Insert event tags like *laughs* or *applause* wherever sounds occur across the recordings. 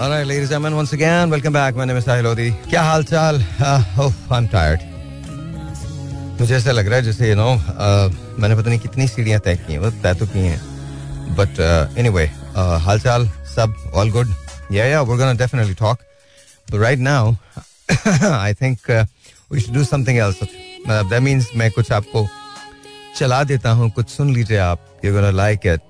Ladies and gentlemen, once again, welcome back. My name is Sahil. क्या हाल चाल? Uh, oh, I'm tired. मुझे ऐसा लग रहा है जैसे यू नो मैंने पता नहीं कितनी सीढ़ियाँ तय की हैं वो तय तो की हैं बट एनीवे हाल चाल सब all good yeah yeah we gonna definitely talk right now I think we should do something else that means मैं कुछ आपको चला देता हूँ कुछ सुन लीजिए आप you gonna like it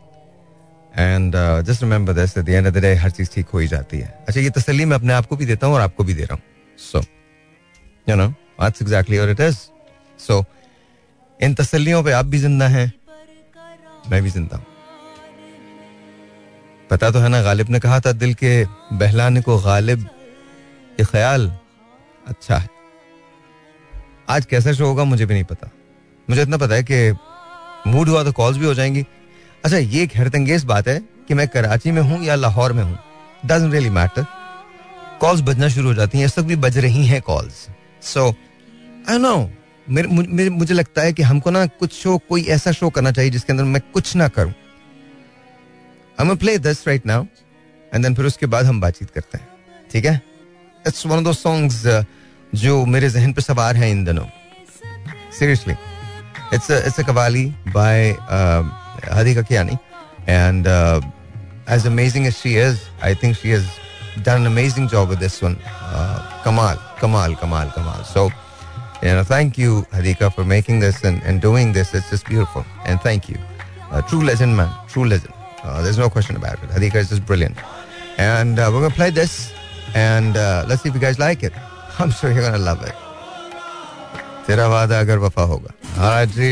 and just remember this at the end of the day हर चीज़ ठीक हो ही जाती है। अच्छा ये तसल्ली मैं अपने आप को भी देता हूँ और आपको भी दे रहा हूँ। So you know that's exactly what it is so इन तसल्लियों पे आप भी ज़िंदा हैं, मैं भी ज़िंदा हूँ। पता तो है ना, गालिब ने कहा था, दिल के बहलाने को गालिब ये ख्याल अच्छा है। आज कैसा शो होगा, मुझे भी नहीं पता। मुझे इतना पता है कि मूड हुआ तो कॉल्स भी हो जाएँगी। अच्छा ये एक हैरतंगेज बात है कि मैं कराची में हूँ या लाहौर में हूँ। डजेंट रियली मैटर कॉल्स बजना शुरू हो जाती हैं इस वक्त भी बज रही हैं कॉल्स सो आई नो मेरे, मुझे, लगता है कि हमको ना कुछ शो कोई ऐसा शो करना चाहिए जिसके अंदर मैं कुछ ना करूँ। हम play this right now and then फिर उसके बाद हम बातचीत करते हैं। ठीक है? इट्स वन ऑफ़ सॉन्ग्स जो मेरे जहन पे सवार हैं इन दिनों। Seriously it's it's a qawwali by Hadika Kiani. And uh, as amazing as she is, I think she has done an amazing job with this one. Uh, Kamal, Kamal, Kamal, Kamal. So, you know, thank you, Hadika, for making this and, and doing this. It's just beautiful. And thank you. Uh, true legend, man. True legend. Uh, there's no question about it. Hadika is just brilliant. And uh, we're going to play this. And uh, let's see if you guys like it. *laughs* I'm sure you're going to love it. तेरा वादा अगर वफा होगा हाँ जी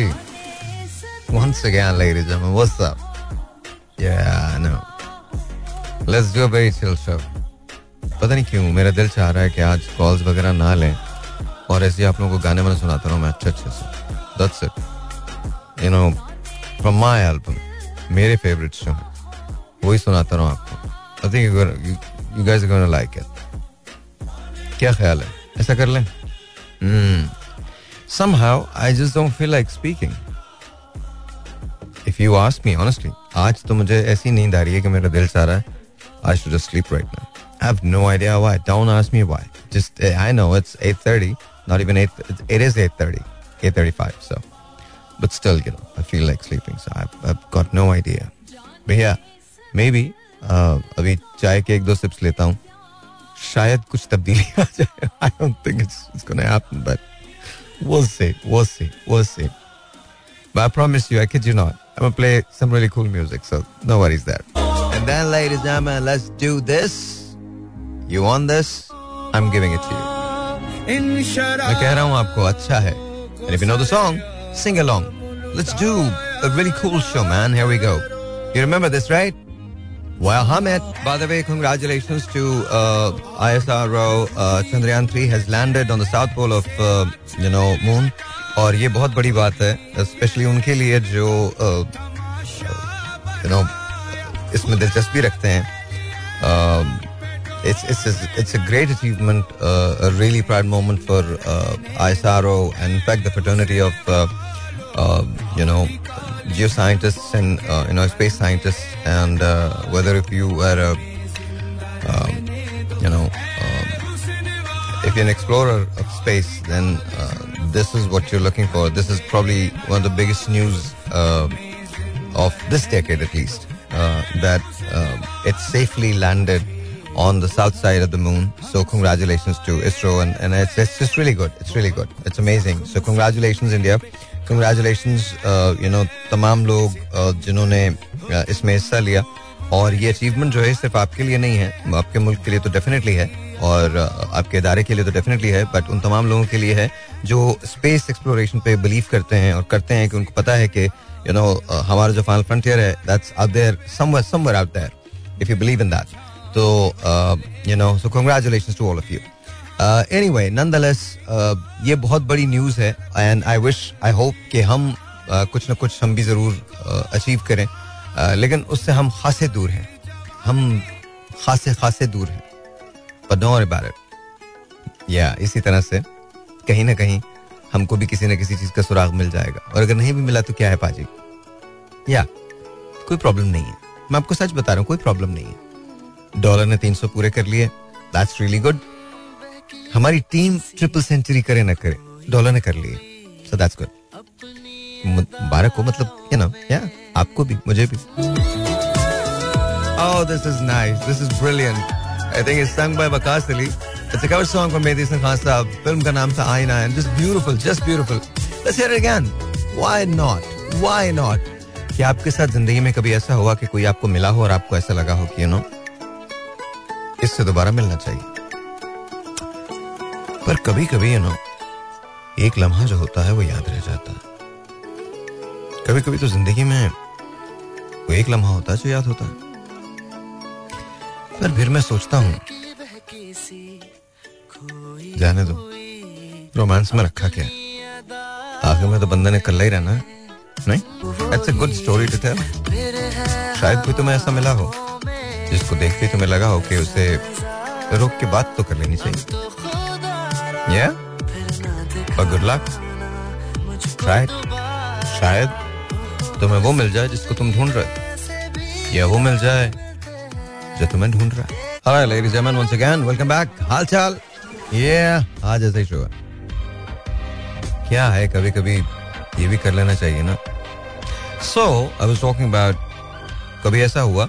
once again, ladies and gentlemen, what's up? Yeah, I know. Let's do a very chill show. पता नहीं क्यों मेरा दिल चाह रहा है कि आज कॉल्स वगैरह ना लें और ऐसे आप लोगों को गाने वाने सुनाता रहूँ मैं अच्छे अच्छे से that's it you know from my album मेरे फेवरेट शो वही सुनाता रहूँ आपको I think you guys are gonna like it क्या ख्याल है ऐसा कर लें somehow I just don't feel like speaking. If you ask me honestly आज तो मुझे ऐसी नींद आ रही है कि मेरा दिल सा है I should just sleep right now I have no idea why don't ask me why just I know it's 8:30 not even 8 it is 8:30 8:35 so but still you know I feel like sleeping so I have got no idea भैया may be अभी चाय के एक दो sips लेता हूँ। शायद कुछ तब्दीली आ जाए। I don't think it's gonna happen but वो से वो से वो से But I promise you, I kid you not. I'm gonna play some really cool music, so no worries there. And then, ladies and gentlemen, let's do this. You want this? I'm giving it to you. मैं कह रहा हूँ आपको अच्छा है. And if you know the song, sing along. Let's do a really cool show, man. Here we go. You remember this, right? Well, Hamid, by the way, congratulations to uh, ISRO. Uh, Chandrayaan 3 has landed on the south pole of, uh, you know, moon. और ये बहुत बड़ी बात है specially उनके लिए जो you know इसमें दिलचस्पी रखते हैं। It's it's a great achievement really proud moment for I sir and fact the fraternity of you know geo scientist and you space scientist and whether if you are if you're an explorer of space then uh, this is what you're looking for. This is probably one of the biggest news uh, of this decade, at least, uh, that uh, it safely landed on the south side of the moon. So congratulations to ISRO, and, and it's, it's just really good. It's really good. It's amazing. So congratulations, India. Congratulations, uh, you know, तमाम लोग uh, जिन्होंने uh, इसमें हिस्सा लिया और ये achievement जो है सिर्फ आपके लिए नहीं है आपके मुल्क के लिए तो डेफिनेटली है और आपके इदारे के लिए तो डेफिनेटली है बट उन तमाम लोगों के लिए है जो स्पेस एक्सप्लोरेशन पे बिलीव करते हैं और करते हैं कि उनको पता है कि यू नो हमारा जो फाइनल फ्रंटियर है that's out there somewhere somewhere out there if you believe in that तो you know so congratulations to all of you anyway nonetheless ये बहुत बड़ी न्यूज़ है and I wish I hope कि हम uh, कुछ ना कुछ हम भी ज़रूर अचीव uh, करें। uh, लेकिन उससे हम खासे दूर हैं। हम खासे खासे दूर हैं। But don't worry about it या इसी तरह से कहीं ना कहीं हमको भी किसी ना किसी चीज़ का सुराग मिल जाएगा। और अगर नहीं भी मिला तो क्या है पाजी? या कोई प्रॉब्लम नहीं है। मैं आपको सच बता रहा हूँ कोई प्रॉब्लम नहीं है। डॉलर ने 300 पूरे कर लिए। दैट्स रियली गुड हमारी टीम ट्रिपल सेंचुरी करे ना करे डॉलर ने कर लिए। सो दैट्स गुड मुबारक हो मतलब यू नो या आपको भी मुझे भी। Oh, this is nice. This is brilliant. I think it's sung by Waqas Ali. It's a cover song from Mehdi Hassan Khan साहब. फ़िल्म का नाम था आईना just beautiful, just beautiful. Let's hear it again. Why not? Why not? कि आपके साथ ज़िंदगी में कभी ऐसा हुआ कि कोई आपको मिला हो और आपको ऐसा लगा हो कि यू नो इससे दोबारा मिलना चाहिए पर कभी कभी यू नो एक लम्हा जो होता है वो याद रह जाता है कभी कभी तो ज़िंदगी में वो एक लम्हा होता है जो याद होता है पर फिर मैं सोचता हूँ, जाने दो। रोमांस में रखा क्या? आखिर में तो बंदे ने कल्ला ही रहना है। नहीं? It's good story to tell शायद कोई तुम्हें ऐसा मिला हो, जिसको देख के तुम्हें लगा हो कि उसे रोक के बात तो कर लेनी चाहिए। या और गुड लक शायद शायद तुम्हें वो मिल जाए जिसको तुम ढूंढ रहे हो। या वो मिल जाए जो तुम्हें ढूंढ रहा है। Hi, ladies and gentlemen, once again, welcome back. हाल चाल yeah, आज ऐसा ही शो है। क्या है कभी कभी ये भी कर लेना चाहिए ना। So I was talking about कभी ऐसा हुआ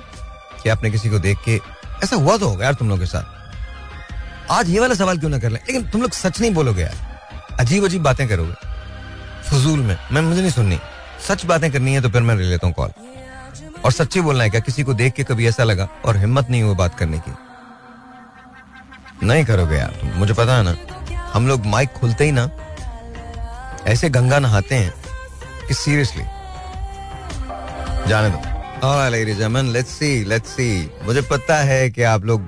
कि आपने किसी को देख के ऐसा हुआ तो होगा यार तुम लोग के साथ। आज ये वाला सवाल क्यों ना कर ले? लेकिन तुम लोग सच नहीं बोलोगे यार। अजीब अजीब बातें करोगे। फजूल में मैं मुझे नहीं सुननी। सच बातें करनी है तो फिर मैं ले लेता हूँ कॉल। और सच्ची बोलना है क्या? किसी को देख के कभी ऐसा लगा? और हिम्मत नहीं हुई बात करने की। नहीं करोगे यार मुझे पता है ना। हम लोग माइक खुलते ही ना, ऐसे गंगा नहाते हैं कि सीरियसली जाने दो। लेट्स सी लेट्स सी मुझे पता है कि आप लोग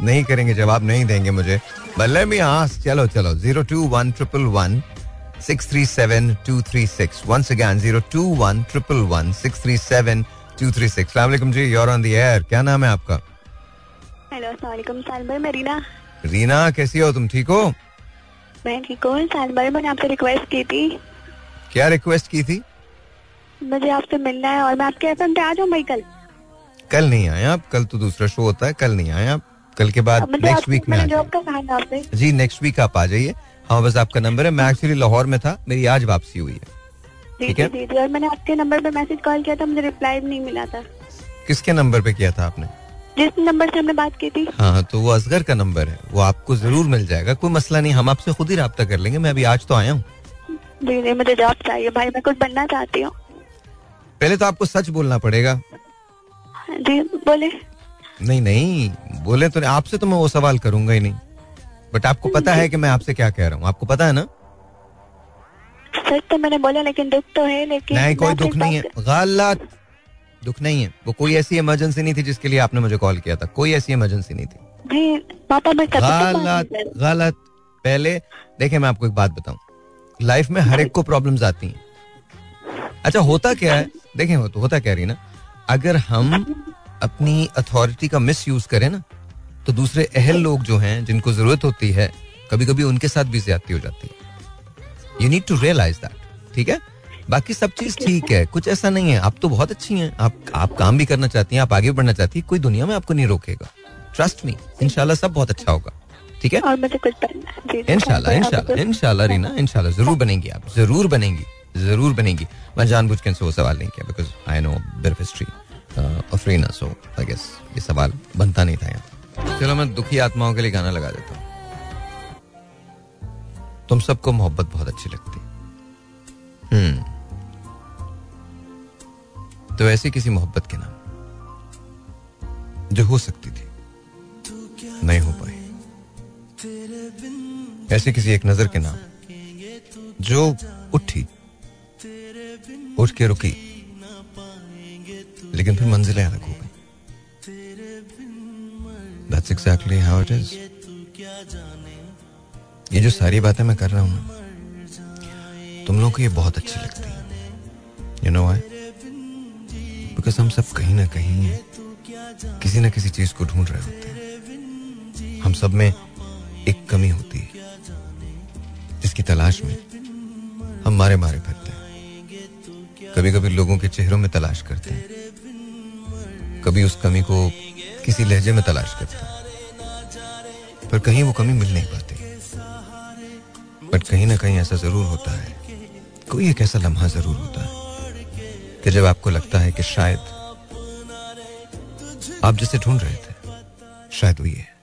नहीं करेंगे, जवाब नहीं देंगे मुझे। बल्ले भी हाँ चलो चलो। Zero two one triple one six three seven two three six once again zero two one triple one six three seven two three six ji your on the air क्या नाम है आपका हेलो भाई मैं रीना। रीना कैसी हो तुम? ठीक हो? मैं ठीक हूँ। साल भाई मैंने आपसे रिक्वेस्ट की थी। क्या रिक्वेस्ट की थी? मुझे आपसे मिलना है और मैं आपके एफएम पे आ जाऊँ भाई कल। कल नहीं आए आप। कल तो दूसरा शो होता है। कल नहीं आए आप। कल के बाद नेक्स्ट वीक में जी नेक्स्ट वीक आप आ जाइए। हाँ बस आपका नंबर है। मैं एक्चुअली लाहौर में था। मेरी आज वापसी हुई है। ठीक है? जी और मैंने आपके नंबर पे मैसेज कॉल किया था मुझे रिप्लाई भी नहीं मिला था। किसके नंबर पे किया था आपने? जिस नंबर से हमने बात की थी। हाँ तो वो असगर का नंबर है। वो आपको ज़रूर मिल जाएगा। कोई मसला नहीं हम आपसे खुद ही रहा कर लेंगे। मैं अभी आज तो आया हूँ। जी जी मुझे जॉब चाहिए। भाई मैं कुछ बनना चाहती हूँ। पहले तो आपको सच बोलना पड़ेगा। जी बोले। नहीं नहीं बोले तो आपसे तो मैं वो सवाल करूँगा ही नहीं। बट आपको पता है कि मैं आपसे क्या कह रहा हूँ। आपको पता है ना? सच तो मैंने बोला लेकिन दुख तो है लेकिन नहीं कोई दुख नहीं है। गलत दुख नहीं है। वो कोई ऐसी इमरजेंसी नहीं थी जिसके लिए आपने मुझे कॉल किया था। कोई ऐसी इमरजेंसी नहीं थी। पापा मैं गलत गलत पहले देखिए मैं आपको एक बात बताऊँ। लाइफ में हर एक को प्रॉब्लम्स आती हैं। अच्छा होता क्या है? देखें हो तो होता क्या रही ना अगर हम अपनी अथॉरिटी का मिस यूज़ करें ना तो दूसरे अहल लोग जो हैं जिनको ज़रूरत होती है कभी कभी उनके साथ भी ज्यादती हो जाती है। You need to realise that ठीक है? बाकी सब चीज़ ठीक है कुछ ऐसा नहीं है। आप तो बहुत अच्छी हैं। आप आप काम भी करना चाहती हैं आप आगे बढ़ना चाहती हैं कोई दुनिया में आपको नहीं रोकेगा। ट्रस्ट मी इनशाला सब बहुत अच्छा होगा ठीक है? इनशाला इनशाला इनशाला रीना इनशाला ज़रूर बनेंगी आप ज़रूर बनेंगी ज़रूर बनेगी। मैं जानबूझ के वो सवाल नहीं किया because I know her history of Reena so I guess ये सवाल बनता नहीं था यहाँ। चलो मैं दुखी आत्माओं के लिए गाना लगा देता हूँ। तुम सबको मोहब्बत बहुत अच्छी लगती हम्म। तो ऐसी किसी मोहब्बत के नाम जो हो सकती थी, नहीं हो पाई। ऐसी किसी एक नज़र के नाम जो उठी उठ के रुकी, लेकिन फिर मंजिलें अलग हो गई। That's exactly how it is. ये जो सारी बातें मैं कर रहा हूँ तुम लोगों को ये बहुत अच्छी लगती है। यू नो आई बिकॉज़ हम सब कहीं ना कहीं किसी ना किसी चीज़ को ढूंढ रहे होते हैं। हम सब में एक कमी होती है, जिसकी तलाश में हम मारे मारे फिरते हैं। कभी कभी लोगों के चेहरों में तलाश करते हैं। कभी उस कमी को किसी लहजे में तलाश करते हूँ। पर कहीं वो कमी मिल नहीं पाती। बट कहीं ना कहीं ऐसा ज़रूर होता है। कोई एक ऐसा लम्हा ज़रूर होता है कि जब आपको लगता है कि शायद आप जिसे ढूंढ रहे थे, शायद वो ये है।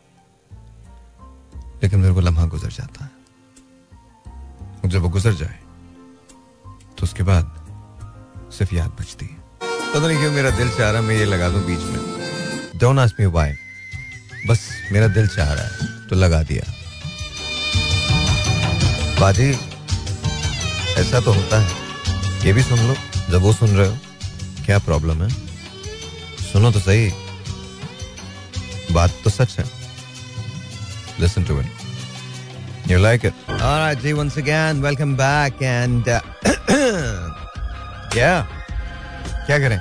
लेकिन मेरे को लम्हा गुजर जाता है। जब वो गुजर जाए तो उसके बाद सिर्फ़ याद बचती है। पता नहीं क्यों मेरा दिल चाह रहा है, मैं ये लगा दूँ बीच में। डोंट आस्क मी व्हाई बस मेरा दिल चाह रहा है तो लगा दिया। बाजी, ऐसा तो होता है। ये भी सुन लो, जब वो सुन रहे हो, क्या प्रॉब्लम है? सुनो तो सही। बात तो सच है। Listen to it you like it alright ji once again welcome back and क्या क्या करें?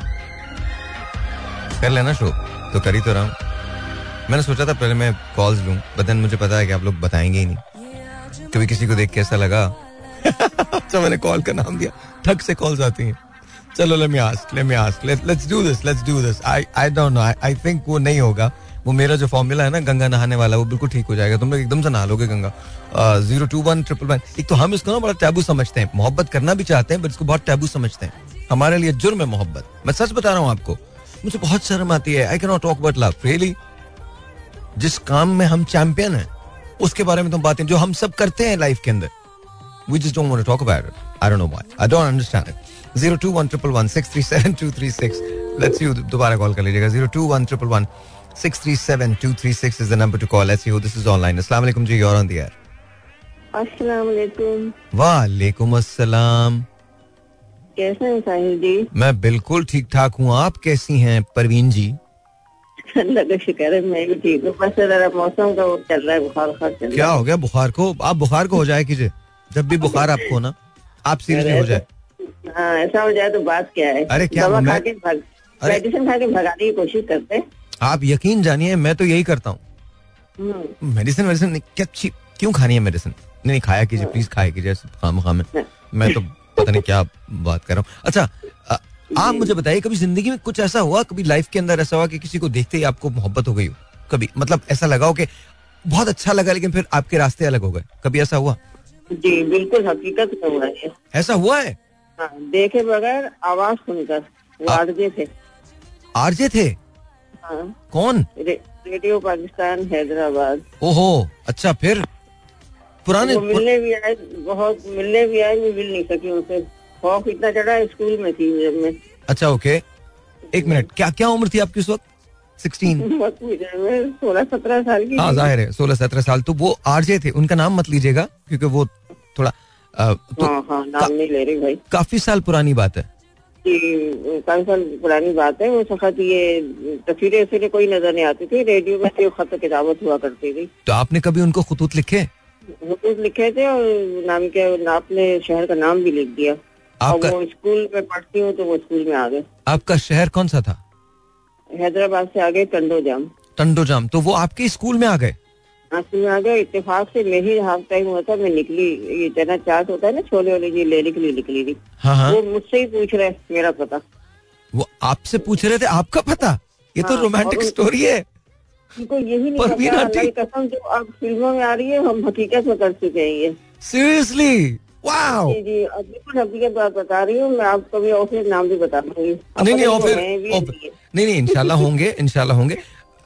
कर लेना शो तो कर ही तो रहा हूँ। मैंने सोचा था पहले मैं कॉल्स लूँ बट देन मुझे पता है कि आप लोग बताएँगे ही नहीं। कभी किसी को देख के ऐसा लगा? *laughs* अच्छा मैंने कॉल का नाम दिया। ठग से कॉल्स आती हैं। चलो let me ask let me ask let's do this let's do this I I don't know I think वो नहीं होगा। वो मेरा जो फॉर्मूला है ना गंगा नहाने वाला वो बिल्कुल ठीक हो जाएगा। तुम लोग एकदम से नहा लोगे Ganga. Zero two one triple one एक तो हम इसको ना बड़ा टैबू समझते हैं। मोहब्बत करना भी चाहते हैं बट इसको बहुत टैबू समझते हैं। हमारे लिए जुर्म है मोहब्बत। मैं सच बता रहा हूँ आपको मुझे बहुत शर्म आती है। I can not talk about love really जिस काम में हम चैंपियन हैं उसके बारे में तुम बातें जो हम सब करते हैं लाइफ के अंदर। We just don't want to talk about I don't know why I don't understand it zero two one triple one six three seven two three six let's you दोबारा कॉल कर लीजिएगा. Zero two one triple one six three seven two three six is the number to call let's you this is online अस्सलाम वालेकुम जी your on the air वालेकुम असलम कैसे हैं साहिल जी? मैं बिल्कुल ठीक ठाक हूँ। आप कैसी हैं परवीन जी? अल्लाह का शुक्र है मैं भी ठीक हूँ। बस जरा मौसम का वो चल रहा है बुखार बुखार चल क्या हो गया बुखार को? आप बुखार को हो जाए कीजिए जब भी बुखार आपको ना आप सीरियसली हो जाए। है हाँ ऐसा हो जाए तो बात क्या है? अरे क्या दवा मैं- खा के भाग मेडिसिन खा के भगाने की कोशिश करते हैं। आप यकीन जानिए मैं तो यही करता हूँ। हम्म, मेडिसिन नहीं, क्या क्यों खानी है मेडिसिन? नहीं नहीं खाया कीजिए प्लीज़ खाया कीजिए खाम खाम मैं। तो पता नहीं क्या बात कर रहा हूँ। अच्छा आप मुझे बताइए कभी ज़िंदगी में कुछ ऐसा हुआ कभी लाइफ के अंदर ऐसा हुआ कि किसी को देखते ही आपको मोहब्बत हो गई हो? कभी मतलब ऐसा लगा हो कि बहुत अच्छा लगा लेकिन फिर आपके रास्ते अलग हो गए? कभी ऐसा हुआ? जी बिल्कुल हकीकत में हुआ है। ऐसा हुआ है? हाँ, देखे बगैर आवाज़ सुनकर वो आरजे थे। आरजे थे? हाँ, कौन? रे, रेडियो पाकिस्तान हैदराबाद। ओहो अच्छा फिर? पुराने मिलने भी आए बहुत मिलने भी आए मिल नहीं सकी उनसे। खौफ इतना चढ़ा स्कूल में थी जब मैं। अच्छा ओके एक मिनट क्या क्या उम्र थी आपकी उस वक्त? *laughs* सोलह सत्रह साल की हाँ ज़ाहिर है सोलह सत्रह साल। तो वो आरजे थे उनका नाम मत लीजिएगा क्योंकि वो थोड़ा अ, तो हाँ हाँ नाम नहीं ले रही भाई। काफ़ी साल पुरानी बात है। काफ़ी साल पुरानी बात है वो सखत ये तस्वीरें वस्वीरें कोई नज़र नहीं आती थी। रेडियो में से खत किताबत हुआ करती थी। तो आपने कभी उनको खतूत लिखे? खतूत लिखे थे और नाम के आपने शहर का नाम भी लिख दिया। आपका वो स्कूल में पढ़ती हूँ तो वो स्कूल में आ गए। आपका शहर कौन सा था? हैदराबाद से आ गए टंडोजाम। टंडोजाम। तो वो आपके स्कूल में आ गए? हाँ स्कूल में आ गए। इत्तेफाक से मैं ही हाफ़ टाइम हुआ था मैं निकली। ये चना चाट होता है ना छोले वाली जी लेने के लिए निकली थी। हाँ हाँ। वो मुझसे ही पूछ रहे मेरा पता। वो आपसे पूछ रहे थे आपका पता? ये हाँ, तो हाँ, रोमांटिक स्टोरी है। उनको यही नहीं पता कसम जो अब फ़िल्मों में आ रही है हम हकीकत में कर चुके हैं ये। सीरियसली वाओ जी जी बिल्कुल हकीकत बात बता रही हूँ मैं आपको भी ऑफ़िस नाम भी बता दूँगी। नहीं नहीं हैं और- नहीं नहीं नहीं होंगे होंगे।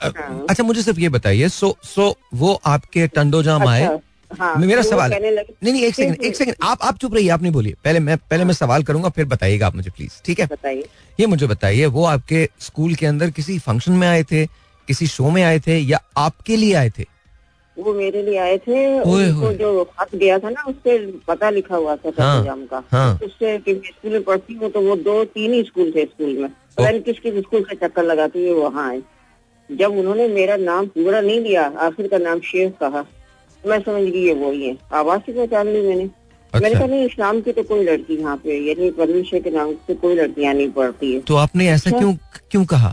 हाँ। अच्छा मुझे सिर्फ़ ये बताइए सो सो वो आपके टंडोजाम आए? अच्छा, हाँ, मेरा सवाल है। नहीं नहीं एक सेकंड एक सेकंड आप आप चुप रहिए आप नहीं बोलिए। पहले मैं पहले मैं सवाल करूँगा फिर बताइएगा आप मुझे प्लीज़ ठीक है? बताइए। ये मुझे बताइए वो आपके स्कूल के अंदर किसी फ़ंक्शन में आए थे किसी शो में आए थे या आपके लिए आए थे? वो मेरे लिए आए थे उनको। जो खत गया था ना उससे पता लिखा हुआ था हाँ, का। हाँ। उससे कि स्कूल में पढ़ती हूँ तो वो दो तीन ही स्कूल थे स्कूल में। पता नहीं किस किस स्कूल का चक्कर लगाते हुए वहाँ आए। जब उन्होंने मेरा नाम पूरा नहीं लिया आखिर का नाम शेख कहा। मैं समझ गई ये वही है। आवाज़ से पहचान ली मैंने? अच्छा। मैंने अच्छा कहा नहीं इस्लाम की तो कोई लड़की यहाँ पे यानी परवीन शेख के नाम से कोई लड़कियाँ नहीं पढ़ती है। तो आपने ऐसा क्यों क्यों कहा?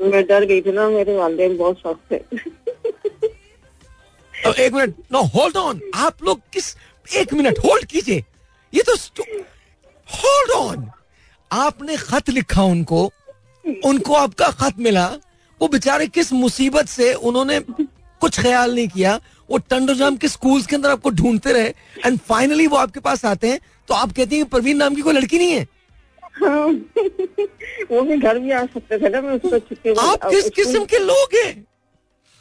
मैं डर गई थी ना मेरे वाले बहुत सख्त थे। एक मिनट नो होल्ड ऑन आप लोग किस एक मिनट होल्ड कीजिए। ये तो होल्ड ऑन आपने खत लिखा उनको उनको आपका खत मिला। वो बेचारे किस मुसीबत से उन्होंने कुछ ख्याल नहीं किया। वो टंडोजाम के स्कूल्स के अंदर आपको ढूंढते रहे। एंड फाइनली वो आपके पास आते हैं। तो आप कहती हैं प्रवीण नाम की कोई लड़की नहीं है? हाँ। *laughs* वो भी घर भी आ सकते थे ना मैं उसको आप किस किस्म के लोग हैं?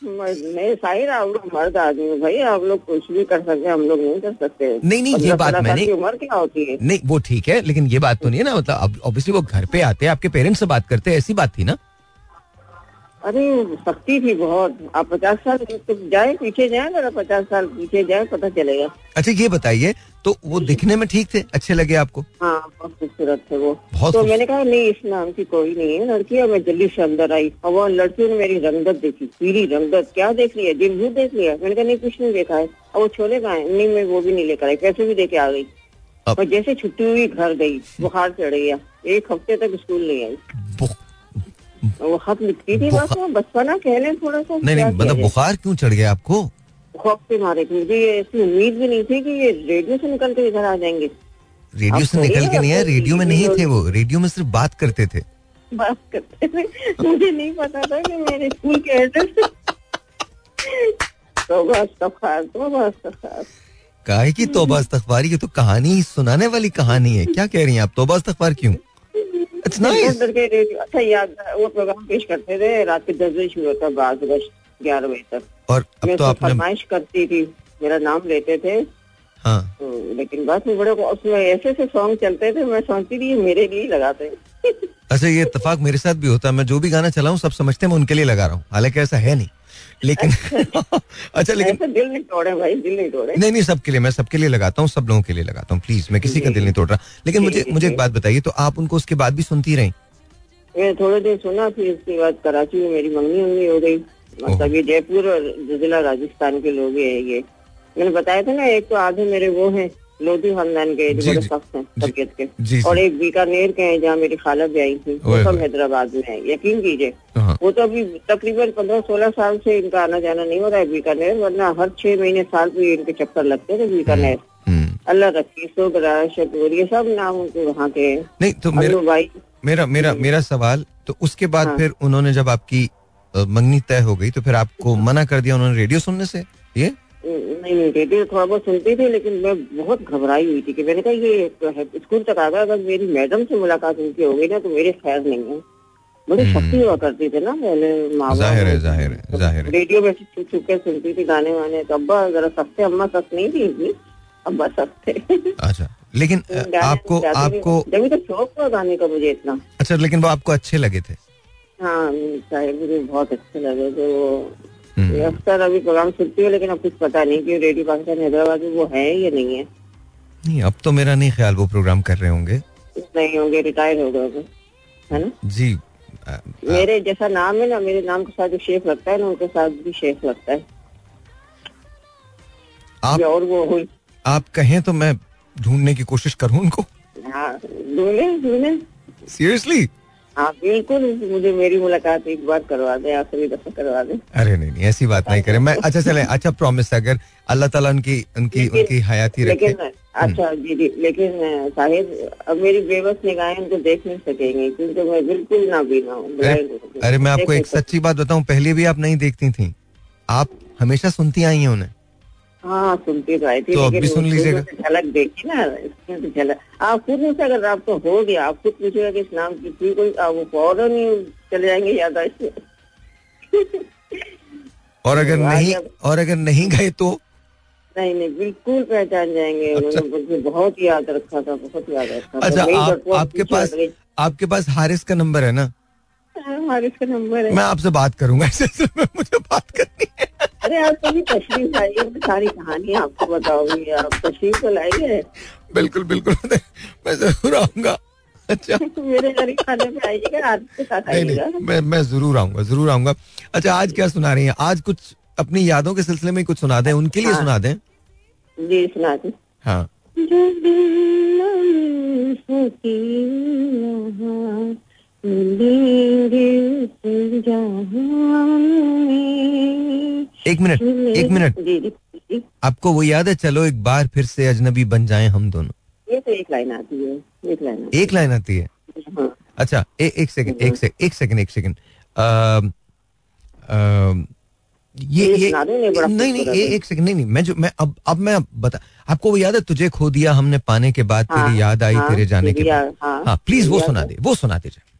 मैं आप लोग मर्द आदमी हो भाई आप लोग कुछ भी कर सकते हम लोग नहीं कर सकते। नहीं नहीं ये बात मैंने उम्र क्या होती है? नहीं वो ठीक है लेकिन ये बात तो नहीं है ना मतलब ऑब्वियसली वो घर पे आते हैं आपके पेरेंट्स से बात करते हैं ऐसी बात थी ना? अरे सख्ती थी बहुत। आप पचास साल तो जाए पीछे जाए अगर पचास साल पीछे जाए पता चलेगा। अच्छा ये बताइए तो वो दिखने में ठीक थे? अच्छे लगे आपको? हाँ बहुत खूबसूरत थे वो। बहुत तो मैंने कहा नहीं इस नाम की कोई नहीं है। लड़की और मैं जल्दी से अंदर आई और वो लड़की ने मेरी रंगत देखी पीली रंगत क्या देख लिया? दिल भूत देख लिया? मैंने कहा नहीं कुछ नहीं देखा है। और वो छोले कहा है? नहीं मैं वो भी नहीं लेकर आई। पैसे भी दे के आ गई। और जैसे छुट्टी हुई घर गई बुखार चढ़ गया। एक हफ़्ते तक स्कूल नहीं आई। वो खत लिखती थी बस बचपना कह लें थोड़ा सा। नहीं नहीं मतलब बुखार क्यों चढ़ गया आपको? खौफ से मारे थे। मुझे ये ऐसी उम्मीद भी नहीं थी कि ये रेडियो से निकल के इधर आ जाएँगे। रेडियो से निकल के नहीं है रेडियो में नहीं थे वो। रेडियो में सिर्फ़ बात करते थे। बात करते थे। मुझे नहीं पता था कि मेरे स्कूल के एड्रेस तो तो काहे की तोबा ये तो कहानी सुनाने वाली कहानी है। क्या कह रही हैं आप? तोबा इस्तगफार क्यों? अच्छा याद वो प्रोग्राम पेश करते थे। रात के दस बजे शुरू होता बारह बजे। ग्यारह बजे तक। और मैं अब तो उसमें आपने फरमाइश करती थी मेरा नाम लेते थे। हाँ। तो लेकिन बस में बड़े उसमें ऐसे ऐसे सॉन्ग चलते थे मैं सोचती थी मेरे लिए लगाते हैं *laughs* अच्छा ये इतफाक मेरे साथ भी होता है। मैं जो भी गाना चलाऊं सब समझते हैं मैं उनके लिए लगा रहा हूँ। हालाँकि ऐसा है नहीं। लेकिन *laughs* अच्छा लेकिन दिल नहीं तोड़े भाई दिल नहीं तोड़े नहीं नहीं सबके लिए मैं सबके लिए लगाता हूँ सब लोगों के लिए लगाता हूँ प्लीज़ मैं किसी का दिल नहीं तोड़ रहा। लेकिन मुझे मुझे एक बात बताइए तो आप उनको उसके बाद भी सुनती रही? मैं थोड़े दिन सुना फिर उसके बाद कराची में मेरी मंगनी उंगनी हो गई। मतलब ये जयपुर और जिला राजस्थान के लोग हैं ये। मैंने बताया था ना एक तो आधे मेरे वो हैं लोधी खानदान के जो जी, हैं के जी। और एक बीकानेर के हैं जहाँ मेरी खाला भी आई थी वो सब हैदराबाद में है यकीन कीजिए। हाँ। वो तो अभी तकरीबन पंद्रह सोलह साल से इनका आना जाना नहीं हो रहा है बीकानेर वरना हर छह महीने साल पे इनके चक्कर लगते थे बीकानेर। हम्म। अल्लाह रखी सोगरा शकूर ये सब नाम उनके वहाँ के हैं। नहीं तो मेरा भाई। मेरा मेरा मेरा सवाल तो उसके बाद हाँ। फिर उन्होंने जब आपकी मंगनी तय हो गई तो फिर आपको मना कर दिया उन्होंने रेडियो सुनने से? ये? नहीं नहीं रेडियो थोड़ा बहुत सुनती थी लेकिन मैं बहुत घबराई हुई थी कि मैंने कहा ये स्कूल तक आ गया अगर मेरी मैडम से मुलाकात उनकी हो गई ना तो मेरे खैर नहीं है। बड़ी शक्ति हुआ करती थी ना पहले माँ ज़ाहिर है ज़ाहिर है ज़ाहिर है। रेडियो में छुप छुप के सुनती थी गाने वाने तो अब्बा जरा सस्ते अम्मा सस्त नहीं थी इतनी। अब्बा सस्ते अच्छा लेकिन आपको आपको जब तो शौक था गाने का मुझे इतना। अच्छा लेकिन वो आपको अच्छे लगे थे? हाँ मुझे बहुत अच्छे लगे तो हम्म। अक्सर अभी प्रोग्राम सुनती हूँ लेकिन अब कुछ पता नहीं कि रेडियो पाकिस्तान हैदराबाद में वो है या नहीं है। नहीं अब तो मेरा नहीं ख्याल वो प्रोग्राम कर रहे होंगे। नहीं होंगे रिटायर हो गए है ना? जी अ, मेरे जैसा नाम है ना मेरे नाम के साथ जो शेख लगता है ना उनके साथ भी शेख लगता है। आप जो और वो हुई आप कहें तो मैं ढूँढने की कोशिश करूँ उनको। हाँ ढूंढे ढूंढे। सीरियसली हाँ बिल्कुल मुझे मेरी मुलाकात एक बार करवा दे आखिरी दफ़ा करवा दे। अरे नहीं नहीं ऐसी बात नहीं करें। मैं अच्छा चले अच्छा प्रॉमिस अगर अल्लाह ताला उनकी उनकी उनकी हयाती रखे। लेकिन अच्छा जी जी लेकिन साहिब अब मेरी बेबस निगाहें उनको देख नहीं सकेंगी क्योंकि मैं बिल्कुल ना बीना हूँ। अरे मैं आपको एक सच्ची बात बताऊँ पहले भी आप नहीं देखती थी। आप हमेशा सुनती आई हैं उन्हें। हाँ सुनती तो आई थी तो सुन लीजिएगा। तो झलक देखी ना इसमें तो झलक। आप खुद मुझसे अगर आपको हो गया आप खुद पूछेगा कि इस नाम की थी कोई आप वो फ़ौरन ही चले जाएँगे याद से *laughs* और अगर नहीं और अगर नहीं गए तो? नहीं नहीं बिल्कुल पहचान जाएँगे। उन्होंने मुझे बहुत याद रखा था बहुत याद रखा अच्छा आप आपके पास आपके पास हारिस का नंबर है ना? हारिस का नंबर है। मैं आपसे बात करूँगा मुझे बात करनी है। अरे आप कभी तशरीफ़ आइए मैं सारी कहानी आपको बताऊँगी आप। तशरीफ़ तो लाइए बिल्कुल बिल्कुल। मैं ज़रूर आऊँगा। अच्छा। मेरे घर खाने पे आइएगा आपके साथ आइएगा। मैं मैं ज़रूर आऊँगा ज़रूर आऊँगा। अच्छा आज क्या सुना रही हैं? आज कुछ अपनी यादों के सिलसिले में कुछ सुना दें उनके लिए हाँ। सुना दें? जी सुना दी। हाँ मिलेंगे। एक मिनट एक मिनट। आपको वो याद है चलो एक बार फिर से अजनबी बन जाएँ हम दोनों। ये तो एक लाइन आती है एक लाइन आती एक लाइन आती है? है। हाँ अच्छा ए, एक सेकंड एक सेकंड एक सेकंड एक सेकंड। ये ये दो, नहीं नहीं ये एक सेकंड नहीं नहीं मैं जो मैं अब अब मैं बता आपको वो याद है तुझे खो दिया हमने पाने के बाद हाँ, तेरी याद आई हाँ, तेरे जाने के बाद? हाँ, हाँ प्लीज़ वो सुना दे वो सुना दीजिए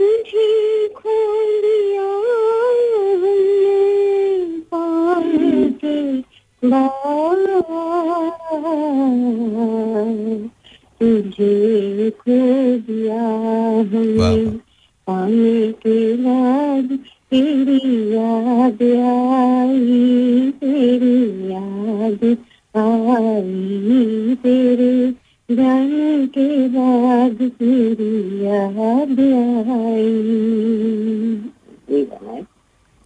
तुझे खो लिया तुझे खो दिया हमने पाने के बाद तेरी याद आई तेरी याद आई तेरे जाने के बाद तेरी याद आई ये गाना है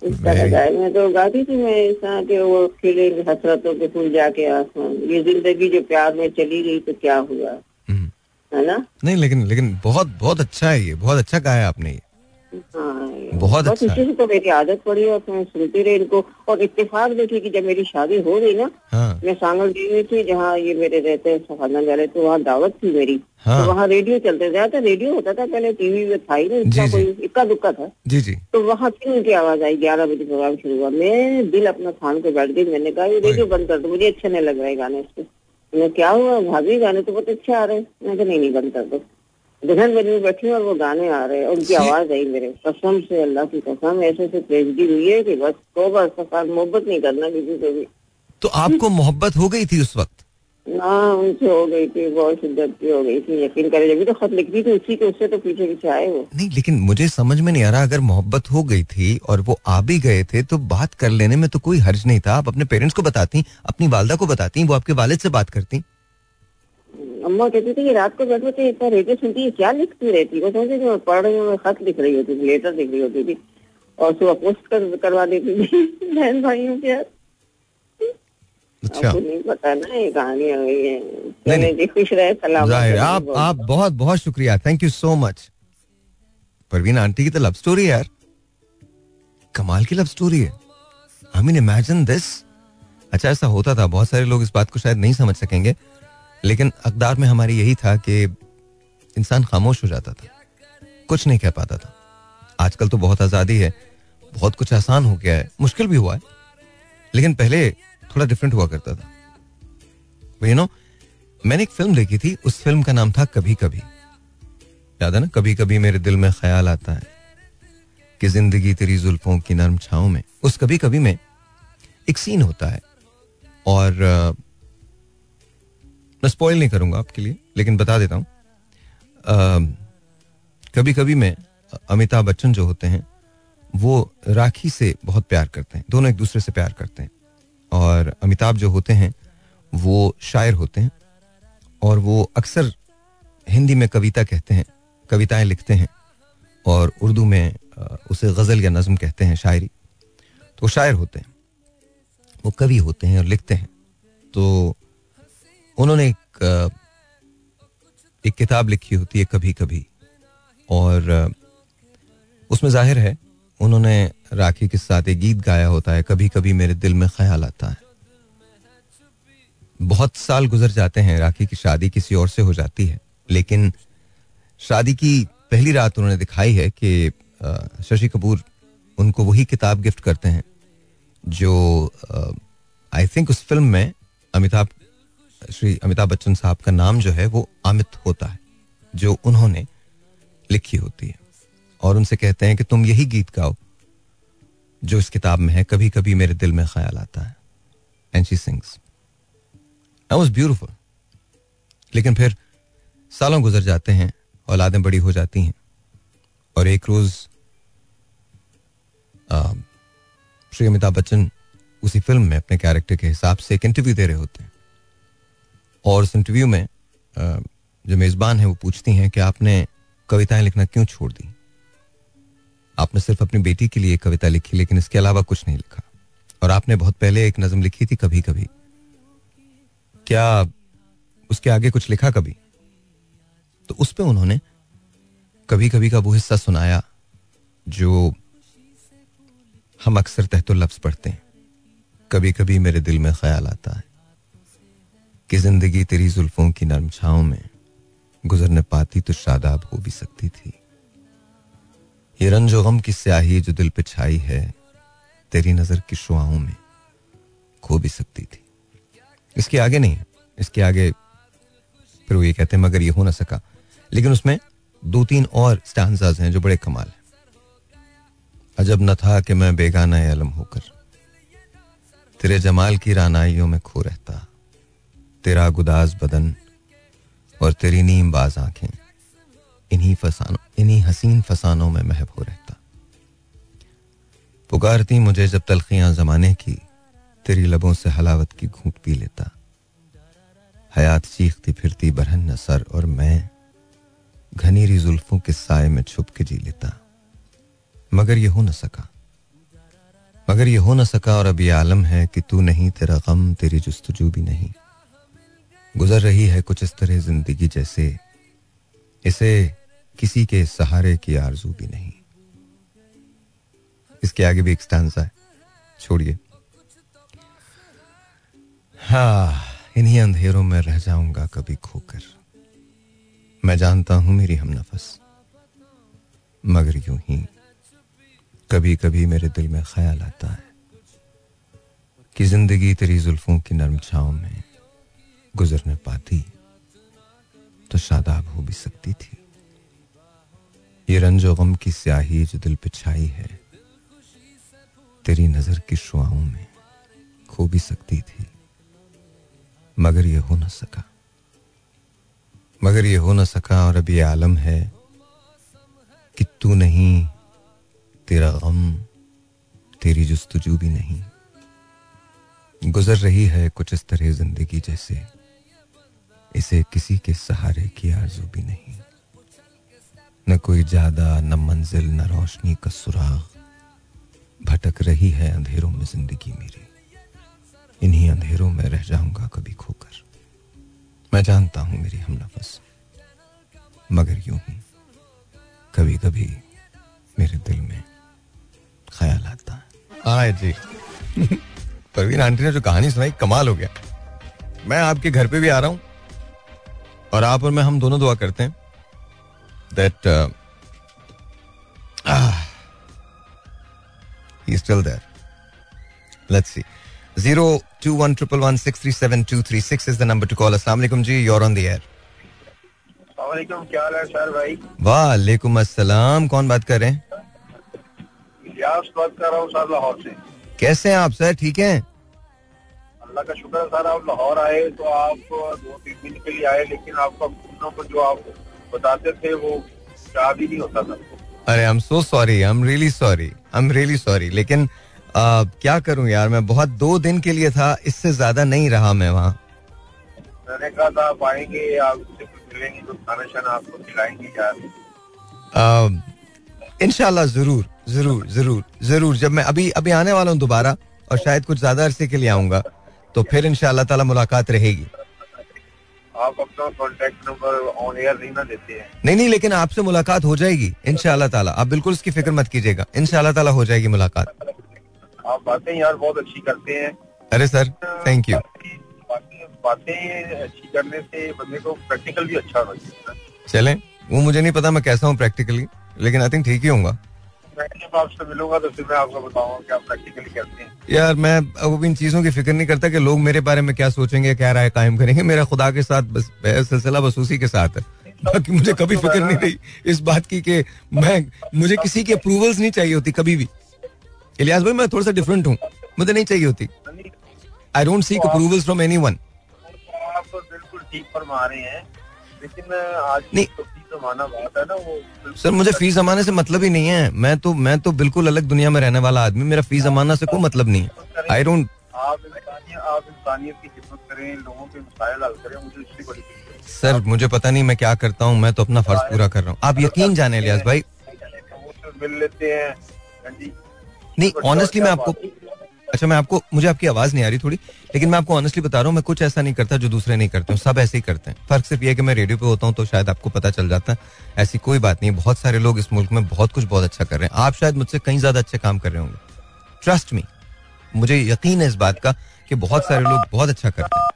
का है। मैं तो गाती थी मैं तरह के वो खिले हसरतों के फूल जाके आसमान ये ज़िंदगी जो प्यार में चली गई तो क्या हुआ हम्म। है ना नहीं लेकिन लेकिन बहुत बहुत अच्छा है ये बहुत अच्छा गाया आपने ये बहुत बस अच्छा इसी से तो मेरी आदत पड़ी और मैं सुनती रही इनको। और इत्तेफाक देखिए कि जब मेरी शादी हो गई ना हाँ। मैं सांगल दी हुई थी जहाँ ये मेरे रहते हैं खानदान वाले तो वहाँ दावत थी मेरी। हाँ। तो वहाँ रेडियो चलते थे। तो रेडियो होता था पहले टीवी में था ही नहीं जी, इतना जी। कोई इक्का दुक्का था। जी जी। तो वहाँ फिर उनकी आवाज़ आई ग्यारह बजे प्रोग्राम शुरू हुआ। मैं दिल अपना खान को बैठ गई। मैंने कहा ये रेडियो बंद कर दो मुझे अच्छे नहीं लग रहे गाने इसके। मैंने क्या हुआ? भाभी गाने तो बहुत अच्छे आ रहे हैं। मैं कहा नहीं नहीं बंद कर दो। दुल्हन बनी में बैठी और वो गाने आ रहे हैं उनकी आवाज़ आई मेरे। कसम से अल्लाह की कसम ऐसे ऐसे ट्रेजिडी हुई है कि बस तो बस मोहब्बत नहीं करना किसी से भी। तो आपको मोहब्बत हो गई थी उस वक्त? ना उनसे हो गई थी बहुत शिद्दत की हो गई थी यकीन करे जब तो खत लिखती थी उसी के उससे तो पीछे पीछे आए वो। नहीं लेकिन मुझे समझ में नहीं आ रहा अगर मोहब्बत हो गई थी और वो आ भी गए थे तो बात कर लेने में तो कोई हर्ज नहीं था। आप अपने पेरेंट्स को बताती अपनी वालदा को बताती वो आपके वालिद से बात करती। अम्मा कहती थी कि रात को बैठे थे इतना रेडियो सुनती है क्या लिखती रहती है? वो समझे कि मैं पढ़ रही हूँ खत लिख रही होती थी लेटर लिख रही होती थी। और सुबह पोस्ट कर, करवा देती थी *laughs* बहन भाइयों के अच्छा। आपको नहीं पता ना ये कहानी हो गई है। नहीं। खुश रहे सलाम आप आप बहुत बहुत शुक्रिया। Thank you so much Parveen aunty की तो लव स्टोरी यार। कमाल की लव स्टोरी है। आई मीन इमेजिन दिस अच्छा ऐसा होता था बहुत सारे लोग इस बात को शायद नहीं समझ सकेंगे। लेकिन अकदार में हमारी यही था कि इंसान खामोश हो जाता था। कुछ नहीं कह पाता था। आजकल तो बहुत आज़ादी है, बहुत कुछ आसान हो गया है, मुश्किल भी हुआ है। लेकिन पहले थोड़ा डिफरेंट हुआ करता था। यू नो मैंने एक फ़िल्म देखी थी, उस फ़िल्म का नाम था कभी कभी याद है ना कभी कभी मेरे दिल में ख्याल आता है कि ज़िंदगी तेरी जुल्फों की नरम छाओं में, उस कभी कभी में एक सीन होता है। और मैं स्पॉइल नहीं करूँगा आपके लिए, लेकिन बता देता हूँ। कभी कभी में, अमिताभ बच्चन जो होते हैं, वो राखी से बहुत प्यार करते हैं, दोनों एक दूसरे से प्यार करते हैं। और अमिताभ जो होते हैं, वो शायर होते हैं, और वो अक्सर हिंदी में कविता कहते हैं, कविताएँ लिखते हैं, और उर्दू में उसे गज़ल या नज़म कहते हैं शायरी। तो शायर होते हैं, वो कवि होते हैं और लिखते हैं। तो उन्होंने एक एक किताब लिखी होती है कभी कभी और उसमें ज़ाहिर है, उन्होंने राखी के साथ एक गीत गाया होता है कभी कभी मेरे दिल में ख्याल आता है। बहुत साल गुजर जाते हैं, राखी की शादी किसी और से हो जाती है। लेकिन शादी की पहली रात उन्होंने दिखाई है कि शशि कपूर उनको वही किताब गिफ्ट करते हैं, जो आई थिंक उस फ़िल्म में अमिताभ श्री अमिताभ बच्चन साहब का नाम जो है वो अमित होता है, जो उन्होंने लिखी होती है। और उनसे कहते हैं कि तुम यही गीत गाओ, जो इस किताब में है कभी कभी मेरे दिल में ख्याल आता है। And she sings was beautiful लेकिन फिर सालों गुजर जाते हैं, औलादें बड़ी हो जाती हैं। और एक रोज श्री अमिताभ बच्चन उसी फ़िल्म में अपने कैरेक्टर के हिसाब से एक इंटरव्यू दे रहे होते हैं। और उस इंटरव्यू में जो मेजबान है वो पूछती हैं कि आपने कविताएँ लिखना क्यों छोड़ दी? आपने सिर्फ़ अपनी बेटी के लिए कविता लिखी, लेकिन इसके अलावा कुछ नहीं लिखा। और आपने बहुत पहले एक नज़म लिखी थी कभी कभी क्या उसके आगे कुछ लिखा कभी? तो उस पर उन्होंने कभी कभी का वो हिस्सा सुनाया, जो हम अक्सर तहतो लफ्ज पढ़ते हैं। कभी कभी मेरे दिल में ख्याल आता है। कि ज़िंदगी तेरी जुल्फों की नरम छाओं में गुजरने पाती तो शादाब हो भी सकती थी। ये रंजो गम की स्याही जो दिल पे छाई है, तेरी नज़र की शुआओं में खो भी सकती थी। इसके आगे नहीं, इसके आगे फिर वो ये कहते हैं, मगर ये हो ना सका। लेकिन उसमें दो तीन और स्टांजाज हैं जो बड़े कमाल हैं। अजब न था कि मैं बेगाना अलम होकर, तेरे जमाल की रानाइयों में खो रहता। तेरा गुदाज बदन और तेरी नीम बाज आँखें इन्हीं फसानों, इन्हीं हसीन फसानों में महब हो रहता। पुकारती मुझे जब तलखियाँ जमाने की, तेरी लबों से हलावत की घूट पी लेता। हयात चीखती फिरती बरहन न सर और मैं घनीरी जुल्फों के साय में छुप के जी लेता। मगर ये हो न सका। मगर ये हो न सका और अब ये आलम है कि तू नहीं, तेरा गम, तेरी जस्तजू भी नहीं। गुजर रही है कुछ इस तरह ज़िंदगी जैसे, इसे किसी के सहारे की आरज़ू भी नहीं। इसके आगे भी एक स्टांसा है। छोड़िए। हाँ इन्हीं अंधेरों में रह जाऊँगा कभी खोकर। मैं जानता हूँ मेरी हम नफस, मगर यूँ ही कभी कभी मेरे दिल में ख्याल आता है कि ज़िंदगी तेरी जुल्फों की नरम छाओं में गुजरने पाती तो शादाब हो भी सकती थी। ये रंजो गम की स्याही जो दिल पे छाई है, तेरी नज़र की शुआओं में खो भी सकती थी। मगर ये हो न सका। मगर ये हो न सका और अब ये आलम है कि तू नहीं, तेरा गम, तेरी जुस्तजू भी नहीं। गुजर रही है कुछ इस तरह ज़िंदगी जैसे। इसे किसी के सहारे की आरज़ू भी नहीं। न कोई ज़्यादा न मंजिल न रोशनी का सुराग भटक रही है अंधेरों में ज़िंदगी मेरी। इन्हीं अंधेरों में रह जाऊँगा कभी खोकर। मैं जानता हूँ मेरी हम नफस मगर यूँ ही कभी कभी मेरे दिल में ख्याल आता है। हाँ जी। *laughs* परवीन आंटी ने जो कहानी सुनाई कमाल हो गया। मैं आपके घर पे भी आ रहा हूँ। और आप और मैं हम दोनों दुआ करते हैं that he still there let's see zero two one triple one six three seven two three six is the number to call अस्सलाम जी योर ऑन द एयर क्या हाल है सर भाई? वालेकुम अस्सलाम कौन बात कर रहे हैं? बात कर रहा हूँ सर लाहौर से। कैसे हैं आप सर? ठीक हैं? अल्लाह का शुक्र है सर आप लाहौर आए तो आप दो तीन दिन के लिए आए लेकिन आपका घूमना को जो आप बताते थे वो याद ही नहीं होता था। अरे I am so sorry I am really sorry I am really sorry लेकिन आ, क्या करूँ यार मैं बहुत दो दिन के लिए था इससे ज़्यादा नहीं रहा मैं वहाँ। मैंने कहा था आप आएँगे आपसे मिलेंगे तो खाना शाना आपको खिलाएँगे यार। इनशाला ज़रूर ज़रूर ज़रूर ज़रूर जब मैं अभी अभी आने वाला हूँ दोबारा और शायद कुछ ज़्यादा अरसे के लिए आऊँगा। तो फिर इंशाल्लाह ताला मुलाकात रहेगी। आप अपना कॉन्टेक्ट नंबर ऑन एयर नहीं ना देते हैं। नहीं नहीं लेकिन आपसे मुलाकात हो जाएगी इनशाला ताला। आप बिल्कुल इसकी फ़िक्र मत कीजिएगा इनशाला ताला हो जाएगी मुलाकात। आप बातें यार बहुत अच्छी करते हैं। अरे सर थैंक यू बातें अच्छी करने से बंदे को प्रैक्टिकल भी अच्छा चाहिए वो मुझे नहीं पता मैं कैसा हूँ प्रैक्टिकली लेकिन आई थिंक ठीक ही जब आपसे मिलूँगा तो फिर मैं आपको बताऊँगा कि आप प्रैक्टिकली करते हैं। यार मैं अब इन चीज़ों की फ़िक्र नहीं करता कि लोग मेरे बारे में क्या सोचेंगे क्या राय कायम करेंगे। मेरा खुदा के साथ बस सिलसिला बस उसी के साथ है। बाकी मुझे कभी फ़िक्र नहीं रही इस बात की कि मैं मुझे किसी की अप्रूवल्स नहीं चाहिए होती कभी भी। इलियास भाई मैं थोड़ा सा डिफरेंट हूँ। मुझे नहीं चाहिए होती। I don't seek approvals from anyone आप बिल्कुल ठीक फरमा रहे हैं। लेकिन आज नहीं। तो सर मुझे फ़ीस जमाने से मतलब ही नहीं है। मैं तो मैं तो बिल्कुल अलग दुनिया में रहने वाला आदमी मेरा फ़ीस जमाना से कोई मतलब नहीं है। आई डोंट आप इंसानियत की खिदमत करें लोगों के मसाइल हल करें मुझे इसकी बड़ी सर मुझे पता नहीं मैं क्या करता हूँ मैं तो अपना फ़र्ज़ पूरा कर रहा हूँ। आप यकीन जाने इलियास भाई। मिल लेते हैं। हाँ नहीं ऑनेस्टली मैं आपको अच्छा मैं आपको मुझे आपकी आवाज़ नहीं आ रही थोड़ी लेकिन मैं आपको ऑनेस्टली बता रहा हूँ मैं कुछ ऐसा नहीं करता जो दूसरे नहीं करते हूँ सब ऐसे ही करते हैं। फ़र्क सिर्फ़ ये है कि मैं रेडियो पे होता हूँ तो शायद आपको पता चल जाता है ऐसी कोई बात नहीं है। बहुत सारे लोग इस मुल्क में बहुत कुछ बहुत अच्छा कर रहे हैं। आप शायद मुझसे कहीं ज़्यादा अच्छे काम कर रहे होंगे। ट्रस्ट मी मुझे यकीन है इस बात का कि बहुत सारे लोग बहुत अच्छा करते हैं।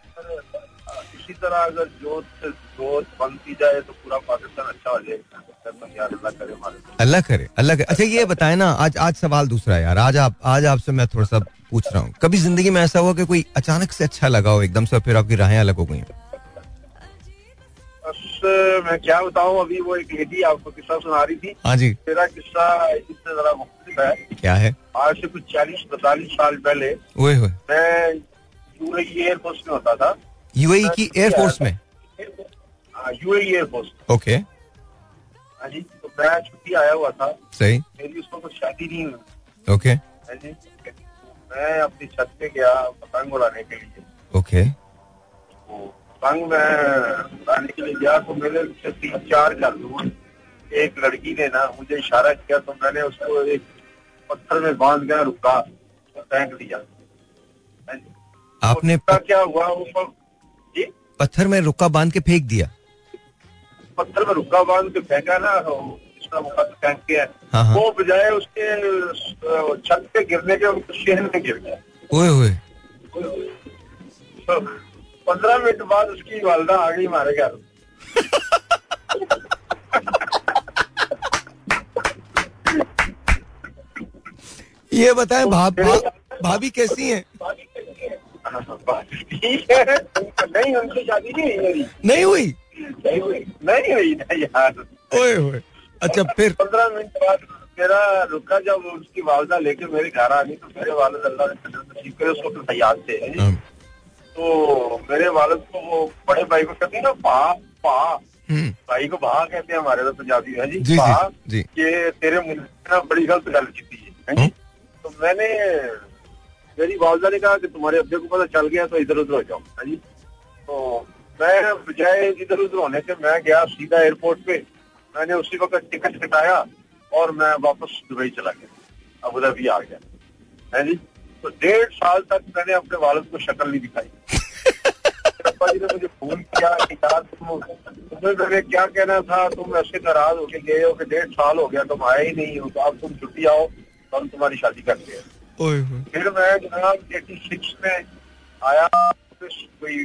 इसी तरह अगर जोत से जोत बनती जाए तो पूरा पाकिस्तान अच्छा हो जाएगा। अल्लाह करे अल्लाह करे अल्लाह करे। अच्छा ये बताए ना आज आज सवाल दूसरा है यार। आज आप आज आपसे मैं थोड़ा सा पूछ रहा हूँ। कभी ज़िंदगी में ऐसा हुआ कि कोई अचानक से अच्छा लगा हो एकदम से फिर आपकी राहें अलग हो गई? बस मैं क्या बताऊँ अभी वो एक लेडी आपको किस्सा सुना रही थी। हाँ जी। मेरा किस्सा इससे जरा मुख्तलिफ़ है। क्या है? आज से कुछ चालीस पैतालीस साल पहले ओए होए। मैं यूएई एयरफोर्स में होता था। यूएई E की एयरफोर्स में? UAE air force okay. हाँ जी तो मैं छुट्टी आया हुआ था। सही। मेरी उसको कुछ शादी नहीं हुई। ओके। है जी। मैं अपनी छत पे गया पतंग उड़ाने के लिए। ओके तो पतंग मैं उड़ाने के लिए गया तो मेरे से तीन चार दूर एक लड़की ने ना मुझे इशारा किया तो मैंने उसको एक पत्थर में बाँध गया रुका फेंक दिया। आपने उसका क्या हुआ? वो जी? पत्थर में रुका बाँध के फेंक दिया। पत्थर में रुका बाँध के फेंका ना तो उसका मुका तो फेंक के हाँ। वो बजाय उसके छत पे गिरने के वो शहर में गिर गया। ओए होए। तो पंद्रह मिनट बाद उसकी वालदा आ गई हमारे घर ये बताएँ भा, भा, भाभी कैसी हैं? है नहीं उनकी शादी नहीं हुई नहीं हुई? नहीं हुई नहीं हुई यार। ओए अच्छा फिर? पंद्रह मिनट बाद मेरा रुका जब उसकी वालदा लेके मेरे घर आ गई तो मेरे वालद अल्लाह करे उस वक्त हयात थे हैं। जी। हाँ, तो मेरे वालद को वो बड़े भाई को कहते हैं ना पा पा। हम्म, भाई को भा कहते हैं हमारे तो पंजाबी है जी जी, जी, जी। ये तेरे से ना बड़ी गलत गल की थी है हाँ। तो मैंने मेरी वालदा ने कहा कि तुम्हारे अब्बे को पता चल गया तो इधर उधर हो जाओ है जी। तो मैं बजाय इधर उधर होने से मैं गया सीधा एयरपोर्ट पे मैंने उसी वक्त टिकट कटाया और मैं वापस दुबई चला गया। अबू धाबी आ गया। है जी? तो डेढ़ साल तक मैंने अपने वालद को शक्ल नहीं दिखाई। *laughs* अप्पा जी ने मुझे फ़ोन किया कि। यार तुम तुम्हें मैंने क्या कहना था? तुम ऐसे नाराज़ होके गए हो कि डेढ़ साल हो गया तुम आए ही नहीं हो तो अब तुम छुट्टी आओ तो हम तुम्हारी शादी करते हैं। फिर मैं जनाब एटी सिक्स में आया। कोई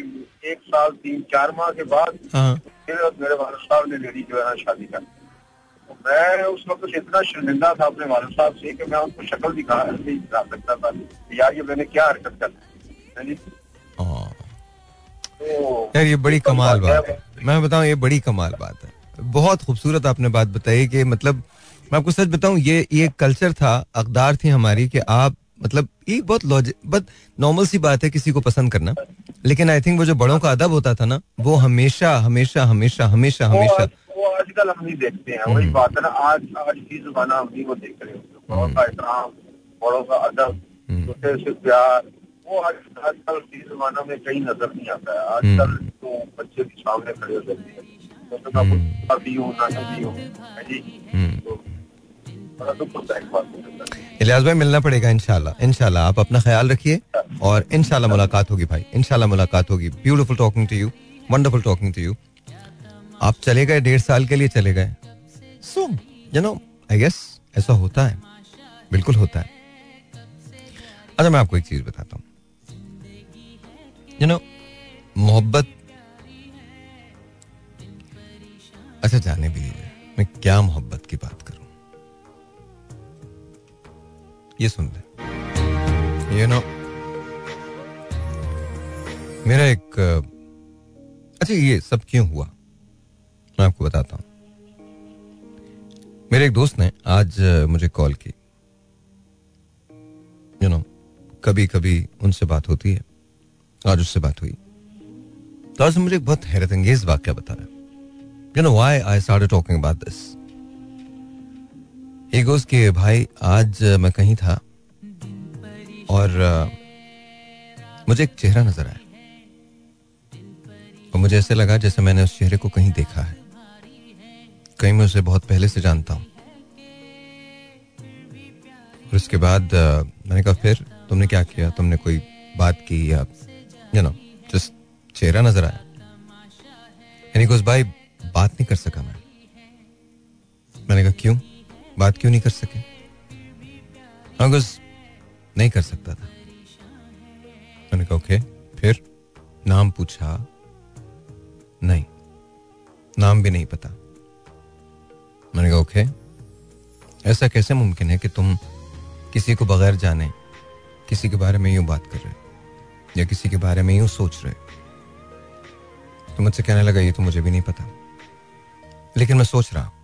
एक साल तीन चार माह के बाद हाँ। फिर मेरे वालद साहब ने मेरी जो है ना शादी कर तो मैं उस वक्त इतना शर्मिंदा था अपने वालद साहब से कि मैं उनको शक्ल दिखा नहीं दिखा सकता था यार ये मैंने क्या हरकत कर है। तो यार ये बड़ी कमाल बात है। मैं बताऊँ ये बड़ी कमाल बात है। बहुत खूबसूरत आपने बात बताई कि मतलब मैं आपको सच बताऊँ ये ये कल्चर था अकदार थी हमारी कि आप मतलब ये बहुत लॉजिक बहुत नॉर्मल सी बात है किसी को पसंद करना। लेकिन आई थिंक वो जो बड़ों का अदब होता था ना वो हमेशा हमेशा हमेशा हमेशा हमेशा। वो आजकल हम नहीं देखते हैं। वही बात है ना आज आज की जमाना हम नहीं वो देख रहे होते। बड़ों का एहतराम बड़ों का अदब छोटे से प्यार वो आज आजकल की जमाना में कहीं नज़र नहीं आता है। आजकल तो बच्चे भी सामने खड़े हो जाते हैं। तो ना कुछ अभी हूँ ना नहीं हूँ। जी? बड़ा इलियास भाई, मिलना पड़ेगा इनशाला इनशाला आप अपना ख्याल रखिए और इनशाला मुलाकात होगी भाई। इनशाला मुलाकात होगी। Beautiful talking to you wonderful talking to you आप चले गए डेढ़ साल के लिए चले गए। So you know I guess ऐसा होता है। बिल्कुल होता है। अच्छा मैं आपको एक चीज़ बताता हूँ। यू नो मोहब्बत अच्छा जाने भी मैं क्या मोहब्बत की बात करूँ? ये सुन ले यू नो, मेरा एक अच्छा ये सब क्यों हुआ? मैं आपको बताता हूँ। मेरे एक दोस्त ने आज, मुझे कॉल की। यू नो कभी कभी उनसे बात होती है। आज उससे बात हुई। तो आज मुझे एक बहुत हैरत अंगेज वाक्य बताया you know why I started talking about this goes कि, भाई, आज मैं कहीं था और मुझे एक चेहरा नज़र आया और मुझे ऐसे लगा जैसे मैंने उस चेहरे को कहीं देखा है। कहीं मैं उसे बहुत पहले से जानता हूँ। और उसके बाद मैंने कहा, फिर तुमने क्या किया? तुमने कोई बात की या यू नो जस्ट चेहरा नज़र आया? यानी कि उस भाई बात नहीं कर सका मैं। मैंने कहा, क्यों? बात क्यों नहीं कर सके? because नहीं कर सकता था। मैंने कहा, ओके, फिर? नाम पूछा, नहीं, नाम भी नहीं पता। मैंने कहा, ओके, ऐसा कैसे मुमकिन है कि तुम किसी को बगैर जाने, किसी के बारे में यूँ बात कर रहे हो, या किसी के बारे में यूँ सोच रहे हो? तो मुझसे कहने लगा, ये तो मुझे भी नहीं पता, लेकिन मैं सोच रहा हूँ।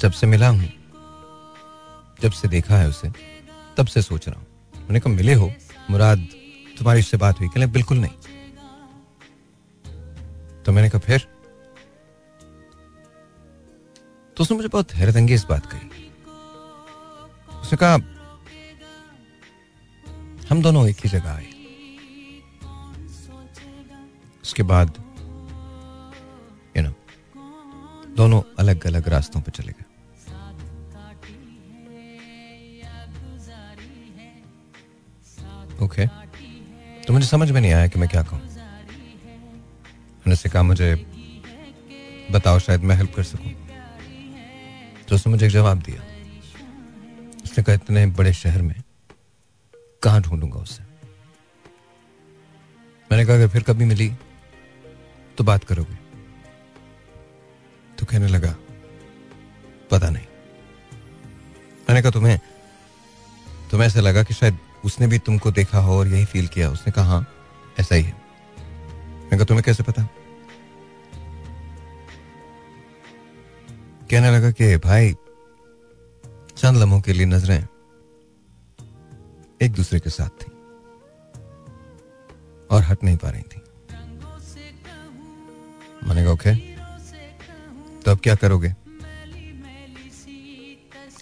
जब से मिला हूँ, जब से देखा है उसे, तब से सोच रहा हूँ। मैंने कहा, मिले हो, मुराद, तुम्हारी उससे बात हुई कहले बिल्कुल नहीं। तो मैंने कहा, फिर? तो उसने मुझे बहुत हैरत अंगेज बात कही। उसने कहा, हम दोनों एक ही जगह आए। उसके बाद यू नो दोनों अलग अलग रास्तों पर चले गए। ओके तो मुझे समझ में नहीं आया कि मैं क्या कहूँ। मैंने से कहा, मुझे बताओ, शायद मैं हेल्प कर सकूँ? तो उसने मुझे एक जवाब दिया। उसने कहा, इतने बड़े शहर में कहाँ ढूंढूँगा उसे मैंने कहा, अगर फिर कभी मिली तो बात करोगे? तो कहने लगा, पता नहीं। मैंने कहा, तुम्हें तुम्हें ऐसा लगा कि शायद उसने भी तुमको देखा हो और यही फील किया उसने कहा हाँ ऐसा ही है। कहा, तुम्हें कैसे पता? कहने लगा कि, भाई, चंद लम्हों के लिए नज़रें एक दूसरे के साथ थी और हट नहीं पा रही थी। मैंने कहा, ओके तो अब क्या करोगे?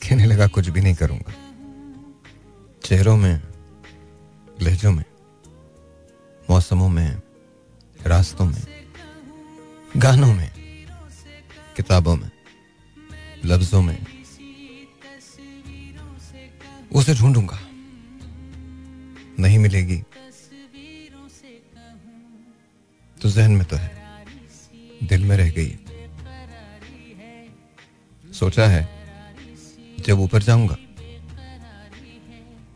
कहने लगा, कुछ भी नहीं करूँगा। चेहरों में लहजों में, मौसमों में, रास्तों में, गानों में, किताबों में, लफ्जों में, उसे ढूंढूँगा। नहीं मिलेगी। तो जहन में तो है, दिल में रह गई। सोचा है, जब ऊपर जाऊँगा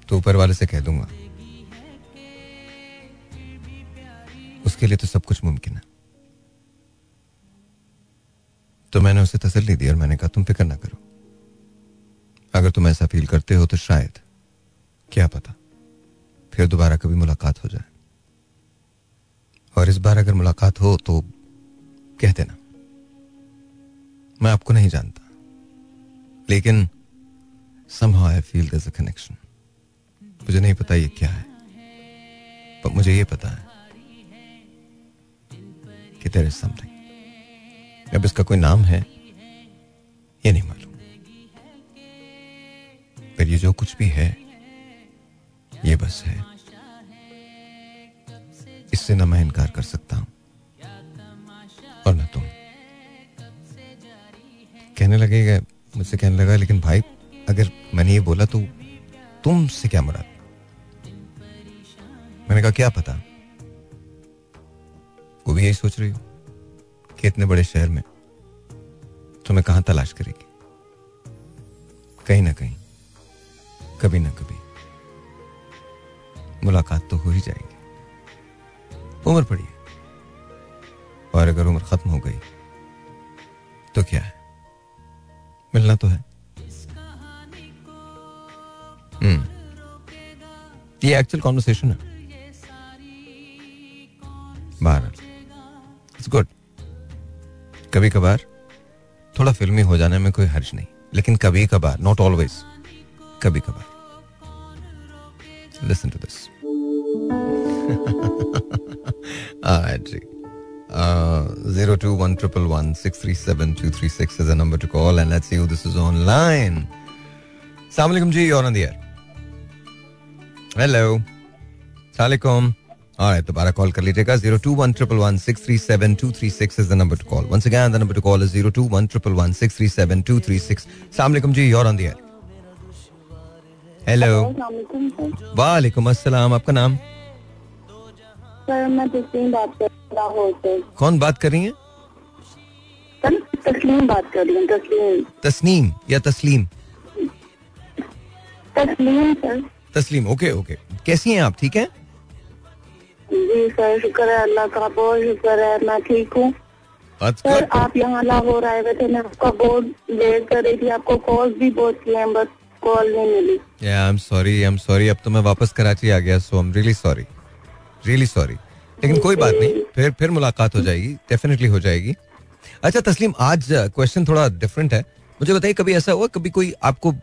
तो ऊपर वाले से कह दूँगा उसके लिए तो सब कुछ मुमकिन है। तो मैंने उसे तसल्ली दी और मैंने कहा, तुम फ़िक्र ना करो। अगर तुम ऐसा फील करते हो तो शायद, क्या पता, फिर दोबारा कभी मुलाकात हो जाए। और इस बार अगर मुलाकात हो तो कह देना, मैं आपको नहीं जानता। लेकिन I feel there's a connection. मुझे नहीं पता ये क्या है, पर मुझे ये पता है कि there is something. अब इसका कोई नाम है, ये नहीं मालूम। पर ये जो कुछ भी है, ये बस है। इससे ना मैं इनकार कर सकता हूँ, और ना तुम। कहने लगेगा, मुझसे कहने लगा, लेकिन भाई, अगर मैंने ये बोला तो तुमसे क्या मुराद? मैंने कहा, क्या पता? वो भी यही सोच रही हो कि इतने बड़े शहर में तुम्हें कहाँ तलाश करेगी? कहीं ना कहीं, कभी ना कभी मुलाकात तो हो ही जाएगी। उम्र पड़ी और अगर उम्र खत्म हो गई तो क्या है? मिलना तो है। हम्म। ये एक्चुअल कॉन्वर्सेशन है। बहरहाल गुड कभी कभार थोड़ा फिल्मी हो जाने में कोई हर्ज नहीं, लेकिन कभी कभार नॉट ऑलवेज कभी कभार listen to this zero two one triple one six three seven two three six is number to call and let's you this is online सलाम जी ऑन हेलो सलाम right, दोबारा कॉल कर लीजिएगा। Zero two one triple one six three seven two three six is the number to call once again the number to call is zero two one triple one six three seven two three six सलामकुम जी your on the air hello वालेकुम अस्सलाम आपका नाम? Sir मैं तस्लीम बात कर रहा हूँ कौन बात कर रही हैं? तस्लीम बात कर रही हूँ तस्लीम। तस्नीम या तस्लीम? तस्लीम सर। तस्लीम ओके ओके कैसी हैं आप ठीक हैं? जी सर शुक्र है अल्लाह का बहुत शुक्र है मैं ठीक हूँ। सर आप यहाँ लाहौर आए हुए थे मैं आपका बहुत वेट कर रही थी आपको कॉल भी बहुत किए बस कॉल नहीं मिली। Yeah, I'm sorry, I'm sorry. अब तो मैं वापस कराची आ गया so I am really sorry really sorry लेकिन कोई बात नहीं फिर फिर मुलाकात हो जाएगी डेफिनेटली हो जाएगी। अच्छा तस्लीम आज क्वेश्चन थोड़ा डिफरेंट है। मुझे बताइए कभी ऐसा हुआ कभी कोई आपको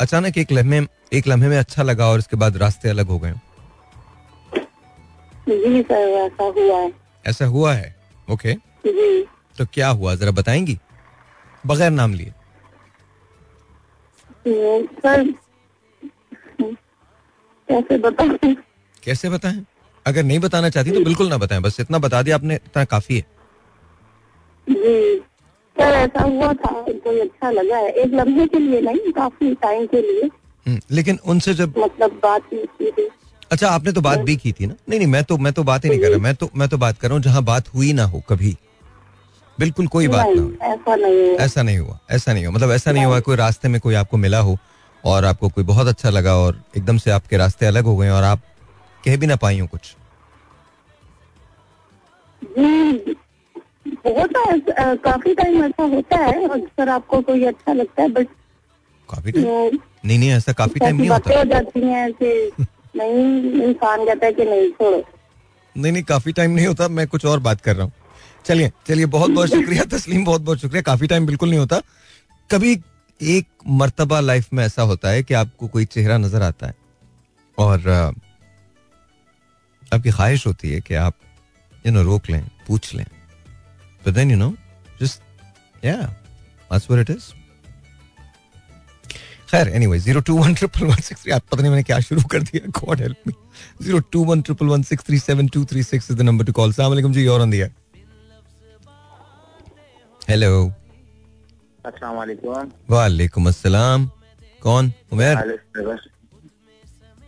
अचानक एक लम्हे एक लम्हे में अच्छा लगा और इसके बाद रास्ते अलग हो गए? जी सर ऐसा हुआ है। ऐसा हुआ है? ओके जी। तो क्या हुआ? जरा बताएँगी? बगैर नाम लिए। तो सर कैसे बताऊँ कैसे बताएँ? अगर नहीं बताना चाहती तो बिल्कुल ना बताएँ। बस इतना बता दिया आपने इतना काफ़ी है। जी। सर ऐसा हुआ था। कोई अच्छा लगा है। एक लम्हे के लिए नहीं काफ़ी टाइम के लिए। हम्म, लेकिन उनसे जब मतलब बात की थी। अच्छा आपने तो बात भी की थी ना? नहीं नहीं मैं तो मैं तो बात ही नहीं कर रहा। मैं तो मैं तो बात कर रहा हूँ जहाँ बात हुई ना हो कभी। बिल्कुल कोई बात ना नहीं हो। ऐसा नहीं ऐसा नहीं हुआ ऐसा नहीं हुआ। मतलब ऐसा नहीं हुआ कोई रास्ते में कोई आपको मिला हो और आपको कोई बहुत अच्छा लगा और एकदम से आपके रास्ते अलग हो गए और आप कह भी ना पाई हो कुछ। होता है काफ़ी टाइम ऐसा होता है अक्सर आपको कोई अच्छा लगता है बट काफ़ी टाइम नहीं नहीं ऐसा काफ़ी टाइम नहीं होता। हो जाती हैं *laughs* नहीं इंसान कहता है कि नहीं छोड़ो। नहीं नहीं काफ़ी टाइम नहीं होता मैं कुछ और बात कर रहा हूँ। चलिए चलिए बहुत बहुत *laughs* शुक्रिया तस्लीम बहुत बहुत शुक्रिया काफ़ी टाइम बिल्कुल नहीं होता। कभी एक मर्तबा लाइफ में ऐसा होता है कि आपको कोई चेहरा नज़र आता है और आपकी ख्वाहिश होती है कि आप यू नो रोक लें पूछ लें। You know just yeah that's what it is खैर anyway zero two one triple one six three पता नहीं मैंने क्या शुरू कर दिया God help me zero two one triple one six three seven two three six is the number to call सलाम जी और ऑन दिया हेलो अस्सलाम वालेकुम। वालेकुम अस्सलाम। कौन? उमेर?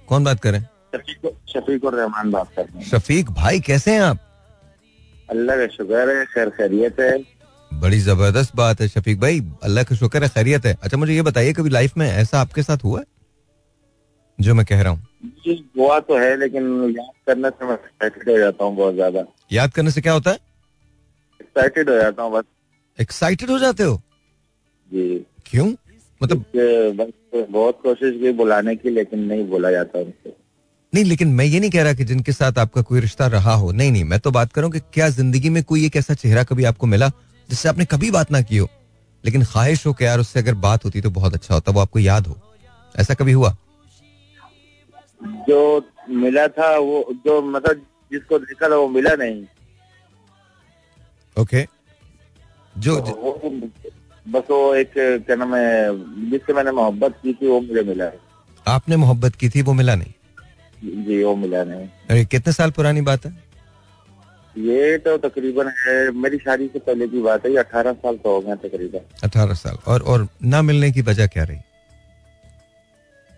कौन बात कर रहे हैं? शफीक शफीक और रहमान बात कर रहे हैं। शफीक भाई कैसे हैं आप? अल्लाह का शुक्र है खैर खैरियत है। बड़ी ज़बरदस्त बात है शफीक भाई। अल्लाह का शुक्र है खैरियत है। अच्छा मुझे ये बताइए कभी लाइफ में ऐसा आपके साथ हुआ है? जो मैं कह रहा हूँ। हुआ तो है लेकिन याद करने से मैं एक्साइटेड हो जाता हूँ बहुत ज़्यादा। याद करने से क्या होता है? एक्साइटेड हो जाता हूँ बस। एक्साइटेड हो जाते हो? जी। क्यों? मतलब बस बहुत कोशिश की बुलाने की लेकिन नहीं बोला जाता उनसे। नहीं लेकिन मैं ये नहीं कह रहा कि जिनके साथ आपका कोई रिश्ता रहा हो। नहीं नहीं मैं तो बात करूँ कि क्या ज़िंदगी में कोई एक ऐसा चेहरा कभी आपको मिला जिससे आपने कभी बात ना की हो। लेकिन ख्वाहिश हो कि यार उससे अगर बात होती तो बहुत अच्छा होता वो आपको याद हो। ऐसा कभी हुआ? जो मिला था वो जो मतलब जिसको देखा था वो मिला नहीं। ओके। जो तो वो बस वो एक क्या नाम है जिससे मैंने मोहब्बत की थी वो मुझे मिला है। आपने मोहब्बत की थी वो मिला नहीं? जी वो मिला नहीं। अरे कितने साल पुरानी बात है? ये तो तकरीबन है मेरी शादी से पहले की बात है ये अठारह साल तो हो गए तकरीबन। अठारह साल। और और ना मिलने की वजह क्या रही?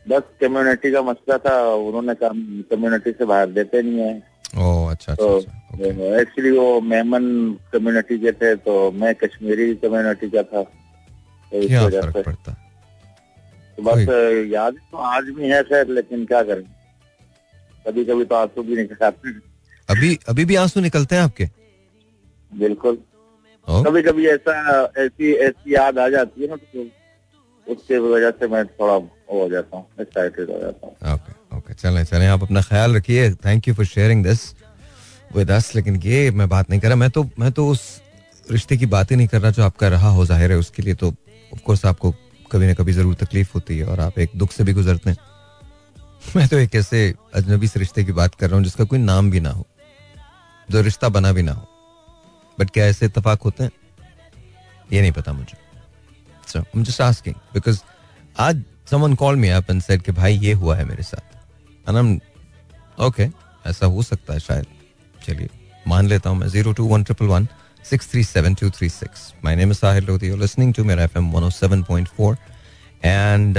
बस कम्युनिटी का मसला था उन्होंने कहा कम्युनिटी से बाहर देते नहीं है। ओ अच्छा अच्छा, तो अच्छा. एक्चुअली वो मेमन कम्युनिटी के थे तो मैं कश्मीरी कम्युनिटी का था। तो इस वजह से। तो बस याद तो आज भी है सर लेकिन क्या करें? कभी कभी तो आँसू भी निकल आते हैं। अभी अभी भी आँसू निकलते हैं आपके? बिल्कुल। कभी कभी ऐसा ऐसी ऐसी याद आ जाती है ना तो उसके वजह से मैं थोड़ा हो जाता हूँ एक्साइटेड हो जाता हूँ। ओके ओके चलें चलें आप अपना ख्याल रखिए। Thank you for sharing this with us लेकिन ये मैं बात नहीं कर रहा मैं तो मैं तो उस रिश्ते की बात ही नहीं कर रहा जो आपका रहा हो ज़ाहिर है उसके लिए तो ऑफ़ कोर्स आपको कभी ना कभी ज़रूर तकलीफ़ होती है और आप एक दुख से भी गुजरते हैं। *laughs* मैं तो एक ऐसे अजनबी से रिश्ते की बात कर रहा हूँ जिसका कोई नाम भी ना हो। जो रिश्ता बना भी ना हो। बट क्या ऐसे इतफाक होते हैं? ये नहीं पता मुझे। So, I'm just asking because आज someone call me up and said कि भाई ये हुआ है मेरे साथ। I'm, okay, ऐसा हो सकता है शायद। चलिए, मान लेता हूँ मैं zero two one triple one six three seven two three six my name Sahil Lodhi और लिसनिंग टू मेरा F M one O seven point four and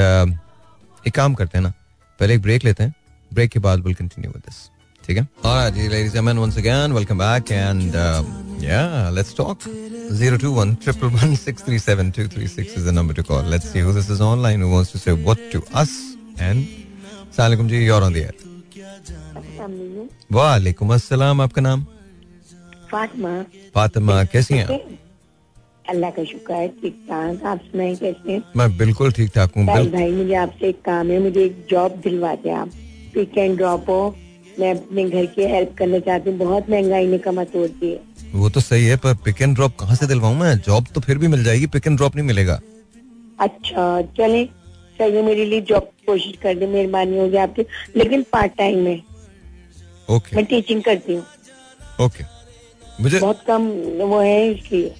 एक काम करते हैं ना, पहले एक ब्रेक लेते हैं। ब्रेक के बाद विल कंटिन्यू विद दिस ठीक है Alright, ji ladies and gentlemen, once again, welcome back and uh, yeah, let's talk. 021 111 637 236 is the number to call. Let's see who this is online who wants to say what to us and Assalamualaikum ji, you're on the air. वालेकुम अस्सलाम आपका नाम फातिमा फातिमा कैसी हैं आप अल्लाह का शुक्र है ठीक ठाक आप सुनाए कैसे हैं? मैं बिल्कुल ठीक ठाक हूँ भाई बिल भाई मुझे आपसे एक काम है मुझे एक जॉब दिलवा दें आप पिक एंड ड्रॉप हो मैं अपने घर की हेल्प करना चाहती हूँ। बहुत महँगाई ने कमा तोड़ दी है। वो तो सही है पर पिक एंड ड्रॉप कहाँ से दिलवाऊं मैं? जॉब तो फिर भी मिल जाएगी पिक एंड ड्रॉप नहीं मिलेगा। अच्छा चले। चाहिए मेरे लिए जॉब कोशिश कर दे मेहरबानी होगी आपकी। लेकिन पार्ट टाइम में। ओके मैं टीचिंग करती हूँ। ओके मुझे बहुत कम वो है इसलिए।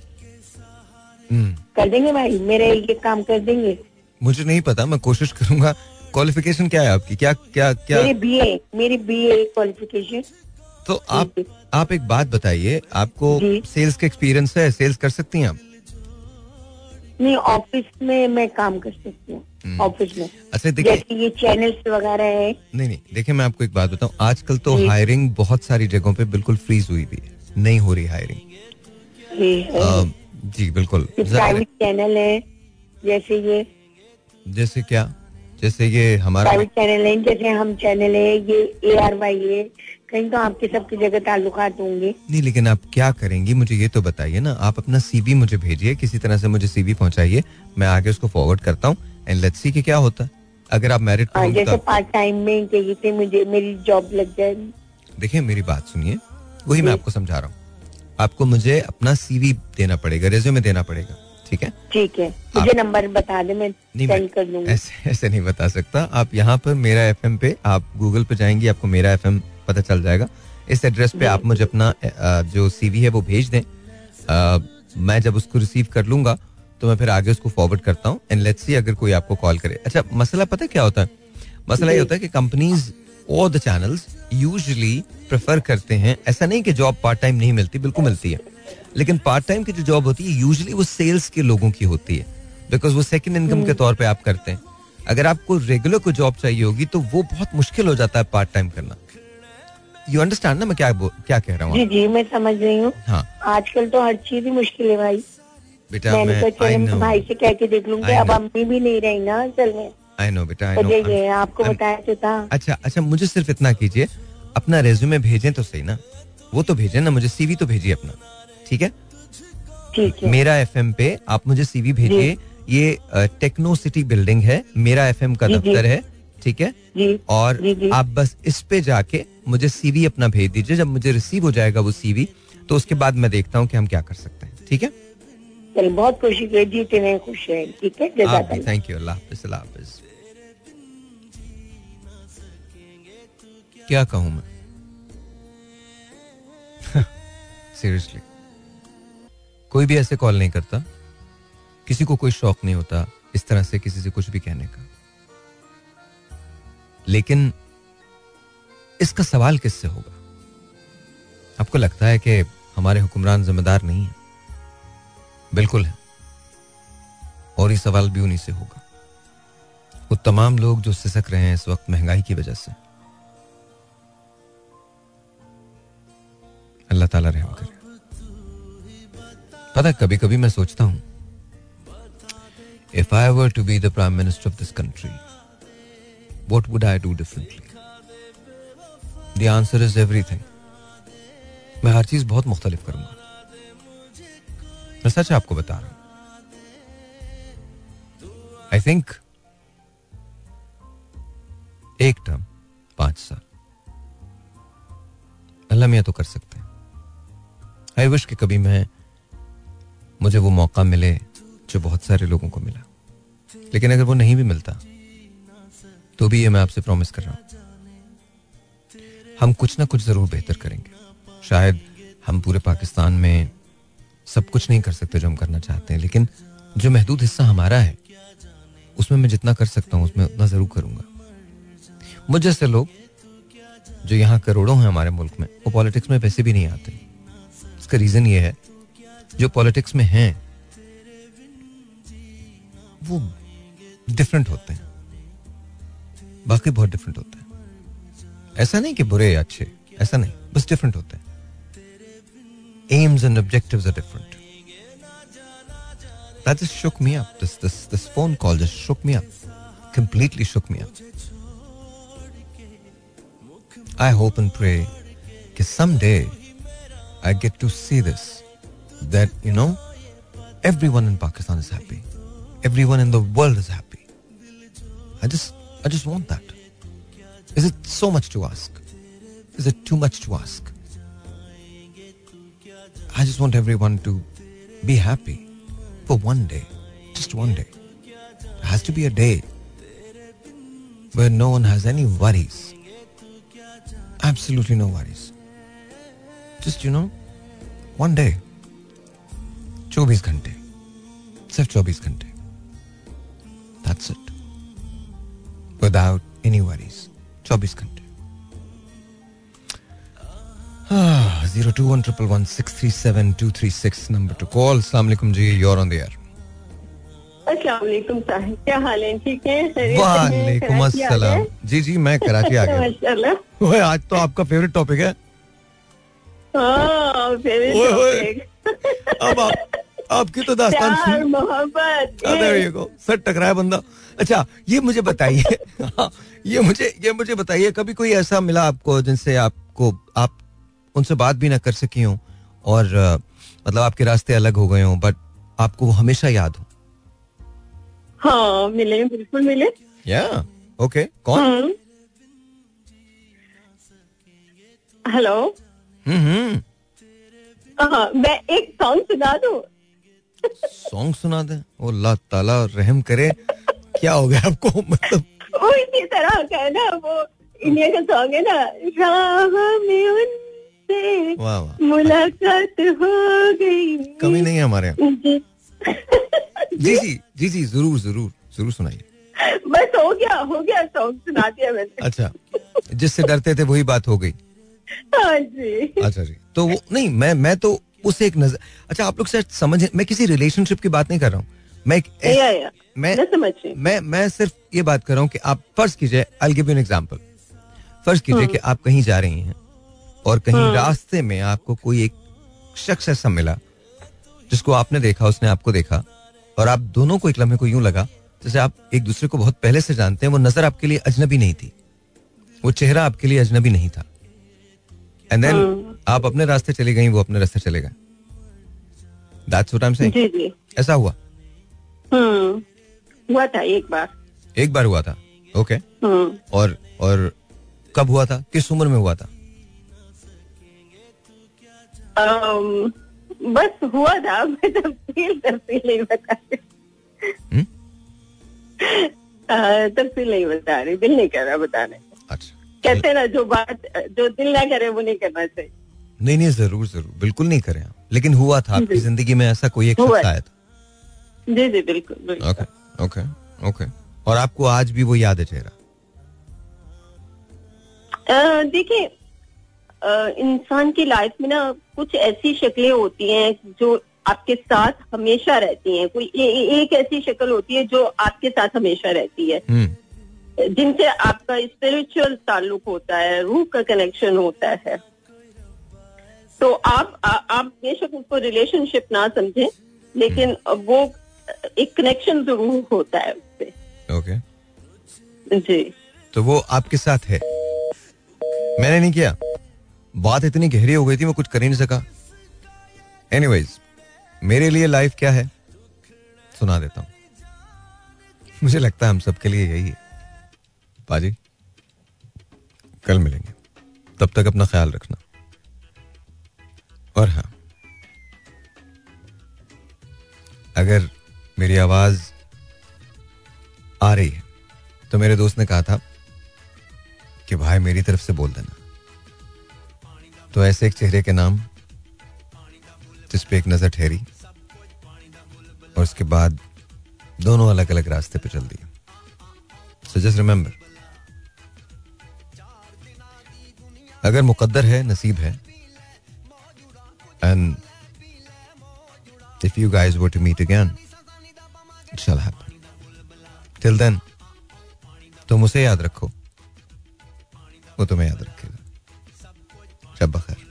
हम्म, कर देंगे भाई? मेरा ये काम कर देंगे। मुझे नहीं पता मैं कोशिश करूँगा क्वालिफिकेशन क्या है आपकी? क्या क्या क्या? मेरी बीए मेरी बीए क्वालिफिकेशन तो आप आप एक बात बताइए आपको सेल्स का एक्सपीरियंस है सेल्स कर सकती हैं आप? नहीं ऑफ़िस में मैं काम कर सकती हूँ हम्म। ऑफ़िस में। अच्छा देखिए जैसे ये चैनल्स वगैरह है। नहीं नहीं देखिए मैं आपको एक बात बताऊँ आजकल तो हायरिंग बहुत सारी जगहों पे बिल्कुल फ्रीज हुई भी है नहीं हो रही हायरिंग जी बिल्कुल। प्राइवेट चैनल है जैसे ये जैसे क्या? जैसे ये हमारा प्राइवेट चैनल है जैसे हम चैनल है ये ए आर वाई है। कहीं तो आपके सबकी जगह ताल्लुकात होंगे। नहीं लेकिन आप क्या करेंगी मुझे ये तो बताइए ना। आप अपना सीवी मुझे भेजिए किसी तरह से मुझे सीवी पहुंचाइए। मैं आगे उसको फॉरवर्ड करता हूँ एंड लेट्स सी कि क्या होता। है अगर आप मैरिट हाँ जैसे पार्ट टाइम में कहीं मुझे मेरी जॉब लग जाएगी देखिए मेरी बात सुनिए। वही मैं आपको समझा रहा हूँ। आपको मुझे अपना सीवी देना पड़ेगा रेज्यूमे देना पड़ेगा। ठीक है? ठीक है। मुझे नंबर बता दे मैं नहीं सेंड कर दूँगी। ऐसे ऐसे नहीं बता सकता। आप यहाँ पर मेरा एफएम पे आप गूगल पे जाएँगी आपको मेरा एफएम पता चल जाएगा। इस एड्रेस पे आप मुझे अपना जो सीवी है वो भेज दें। मैं जब उसको रिसीव कर लूँगा तो मैं फिर आगे उसको फॉरवर्ड करता हूँ। एंड लेट्स सी अगर कोई आपको कॉल करे। अच्छा मसला पता क्या होता है? मसला ये होता है कि कंपनीज़ और द चैनल्स यूजुअली प्रेफर करते हैं। ऐसा नहीं कि जॉब पार्ट टाइम नहीं मिलती बिल्कुल मिलती है। लेकिन पार्ट टाइम की जो जॉब होती है यूजुअली वो सेल्स के लोगों की होती है बिकॉज़ वो सेकंड इनकम के तौर पे आप करते हैं। अगर आपको रेगुलर कोई जॉब चाहिए होगी तो वो बहुत मुश्किल हो जाता है पार्ट टाइम करना। यू अंडरस्टैंड ना मैं क्या क्या कह रहा हूँ जी मैं समझ रही हूँ। हाँ। आजकल तो हर चीज़ ही मुश्किल है भाई। बेटा मैं मैं नो भाई से कह के देख लूँगी अब अम्मी भी नहीं रही ना असल में। आई नो बेटा आई नो आपको बताया तो था। अच्छा अच्छा मुझे सिर्फ़ इतना कीजिए अपना रेज्यूमे भेजें तो सही ना? वो तो भेजें ना मुझे सीवी तो भेजिए अपना। ठीक है? ठीक है। मेरा एफएम पे आप मुझे सीवी भेजिए। ये टेक्नो सिटी बिल्डिंग है। मेरा एफएम का। दफ्तर है। ठीक है? और जी, जी। आप बस इस पे जाके मुझे सीवी अपना भेज दीजिए। जब मुझे रिसीव हो जाएगा वो सीवी तो उसके बाद मैं देखता हूँ कि हम क्या कर सकते हैं। ठीक है? चलो बहुत कोशिश है रहे खुश रहे। ठीक है? थैंक यू अल्लाह हाफिज अल्लाह हाफिज। क्या कहूँ मैं? *laughs* सीरियसली कोई भी ऐसे कॉल नहीं करता। किसी को कोई शौक नहीं होता इस तरह से किसी से कुछ भी कहने का। लेकिन इसका सवाल किससे होगा? आपको लगता है कि हमारे हुक्मरान जिम्मेदार नहीं है? बिल्कुल है। और ये सवाल भी उन्हीं से होगा। वो तमाम लोग जो सिसक रहे हैं इस वक्त महँगाई की वजह से। अल्लाह ताला रहम करे। पता कभी कभी मैं सोचता हूँ if I were to be the prime minister of this country what would I do differently the answer is everything मैं हर चीज़ बहुत मुख्तलिफ़ करूँगा। मैं सच आपको बता रहा हूँ। आई थिंक एक टर्म, पाँच साल। अल्लाह मियाँ तो कर सकते हैं। आई विश कि कभी मैं मुझे वो मौका मिले जो बहुत सारे लोगों को मिला। लेकिन अगर वो नहीं भी मिलता तो भी ये मैं आपसे प्रॉमिस कर रहा हूँ। हम कुछ ना कुछ ज़रूर बेहतर करेंगे। शायद हम पूरे पाकिस्तान में सब कुछ नहीं कर सकते जो हम करना चाहते हैं, लेकिन जो महदूद हिस्सा हमारा है, उसमें मैं जितना कर सकता हूँ, उसमें उतना ज़रूर करूँगा। मुझ जैसे लोग जो यहाँ करोड़ों हैं हमारे मुल्क में, वो पॉलिटिक्स में पैसे भी नहीं आते। इसका रीजन ये है जो पॉलिटिक्स में हैं वो डिफरेंट होते हैं बाकी बहुत डिफरेंट होते हैं ऐसा नहीं कि बुरे या अच्छे ऐसा नहीं बस डिफरेंट होते हैं aims and objectives are different That just shook me up. This this this phone call just shook me up. Completely shook me up. I hope and pray that someday I get to see this. That, you know, everyone in Pakistan is happy. Everyone in the world is happy. I just, I just want that. Is it so much to ask? Is it too much to ask? I just want everyone to be happy for one day, just one day. It has to be a day where no one has any worries. Absolutely no worries. Just, you know, one day. 24 घंटे। सिर्फ़ 24 घंटे. Without any worries. 24 घंटे। Zero two one triple one six three seven two three six number to call सलामकुम जी your on the air क्या हाल है? ठीक है? वालेकुम अस्सलाम। जी जी मैं कराची आ गया। ओए आज तो आपका फेवरेट टॉपिक है। हाँ फेवरेट। टॉपिक। अब आप आपकी तो दास्तान सुन। मोहब्बत go. सर टकराया बंदा। अच्छा ये मुझे बताइए। *laughs* हाँ, ये मुझे ये मुझे बताइए कभी कोई ऐसा मिला आपको जिनसे आपको आप उनसे बात भी ना कर सकी हो और मतलब आपके रास्ते अलग हो गए हो बट आपको वो हमेशा याद हो? हाँ मिले बिल्कुल मिले। या ओके कौन? हम्म। हेलो हम्म हम्म। हाँ मैं एक सॉन्ग सुना दूँ? सॉन्ग सुना दे। ओ अल्लाह ताला रहम करे। क्या हो गया आपको? मतलब वो इसी तरह का है ना वो इंडिया का सॉन्ग है ना राह में उनसे मुलाकात हो गई। कमी नहीं है हमारे यहाँ। जी। जी जी जी ज़रूर ज़रूर ज़रूर सुनाइए। बस हो गया हो गया सॉन्ग सुना दिया मैंने। अच्छा जिससे डरते थे वही बात हो गई। हाँ जी। अच्छा जी तो वो नहीं मैं मैं तो उसे एक नज़र अच्छा आप लोग शायद समझ मैं किसी रिलेशनशिप की बात नहीं कर रहा हूँ। मैं एक ऐस- या, या, मैं मैं मैं मैं सिर्फ़ ये बात कर रहा हूँ कि आप फ़र्ज़ कीजिए आई गिव एन एग्जांपल फ़र्ज़ कीजिए कि आप कहीं जा रही हैं और कहीं रास्ते में आपको कोई एक शख्स ऐसा मिला जिसको आपने देखा उसने आपको देखा और आप दोनों को एक लम्हे को यूँ लगा जैसे आप एक दूसरे को बहुत पहले से जानते हैं वो नज़र आपके लिए अजनबी नहीं थी। वो चेहरा आपके लिए अजनबी नहीं था। एंड देन आप अपने रास्ते चले गई वो अपने रास्ते चले गए। That's what I am saying जी जी। ऐसा हुआ? हम्म हुआ था एक बार। एक बार हुआ था। ओके हम्म। और और कब हुआ था? किस उम्र में हुआ था? अम, बस हुआ था मैं तफसील तफसील नहीं बता रही। हम्म? तफसील नहीं बता रही दिल नहीं कर रहा बताने। अच्छा। कहते ना जो बात जो दिल ना करे वो नहीं करना चाहिए। नहीं नहीं ज़रूर ज़रूर बिल्कुल नहीं करें आप। लेकिन हुआ था आपकी ज़िंदगी में ऐसा कोई एक शख्स आया था? जी जी बिल्कुल ओके ओके ओके। और आपको आज भी वो याद है चेहरा? देखिए इंसान की लाइफ में ना कुछ ऐसी शक्लें होती हैं जो आपके साथ हमेशा रहती हैं। कोई ए, ए, एक ऐसी शक्ल होती है जो आपके साथ हमेशा रहती है। हम्म। जिनसे आपका स्पिरिचुअल ताल्लुक होता है रूह का कनेक्शन होता है। तो आप आ, आप बेशक उसको रिलेशनशिप ना समझें लेकिन वो एक कनेक्शन ज़रूर होता है उससे। ओके जी। तो वो आपके साथ है। मैंने नहीं किया। बात इतनी गहरी हो गई थी मैं कुछ कर ही नहीं सका। एनीवेज मेरे लिए लाइफ क्या है? सुना देता हूँ। मुझे लगता है हम सबके लिए यही है। पाजी कल मिलेंगे। तब तक अपना ख्याल रखना। और हाँ। अगर मेरी आवाज़ आ रही है तो मेरे दोस्त ने कहा था कि भाई मेरी तरफ़ से बोल देना। तो ऐसे एक चेहरे के नाम, जिस पे एक नज़र ठहरी, और उसके बाद दोनों अलग अलग रास्ते पे चल दिए। सो जस्ट रिमेंबर अगर मुकद्दर है, नसीब है and if you guys were to meet again it shall happen till then तुम उसे याद रखो वो तुम्हें याद रखेगा शब बखैर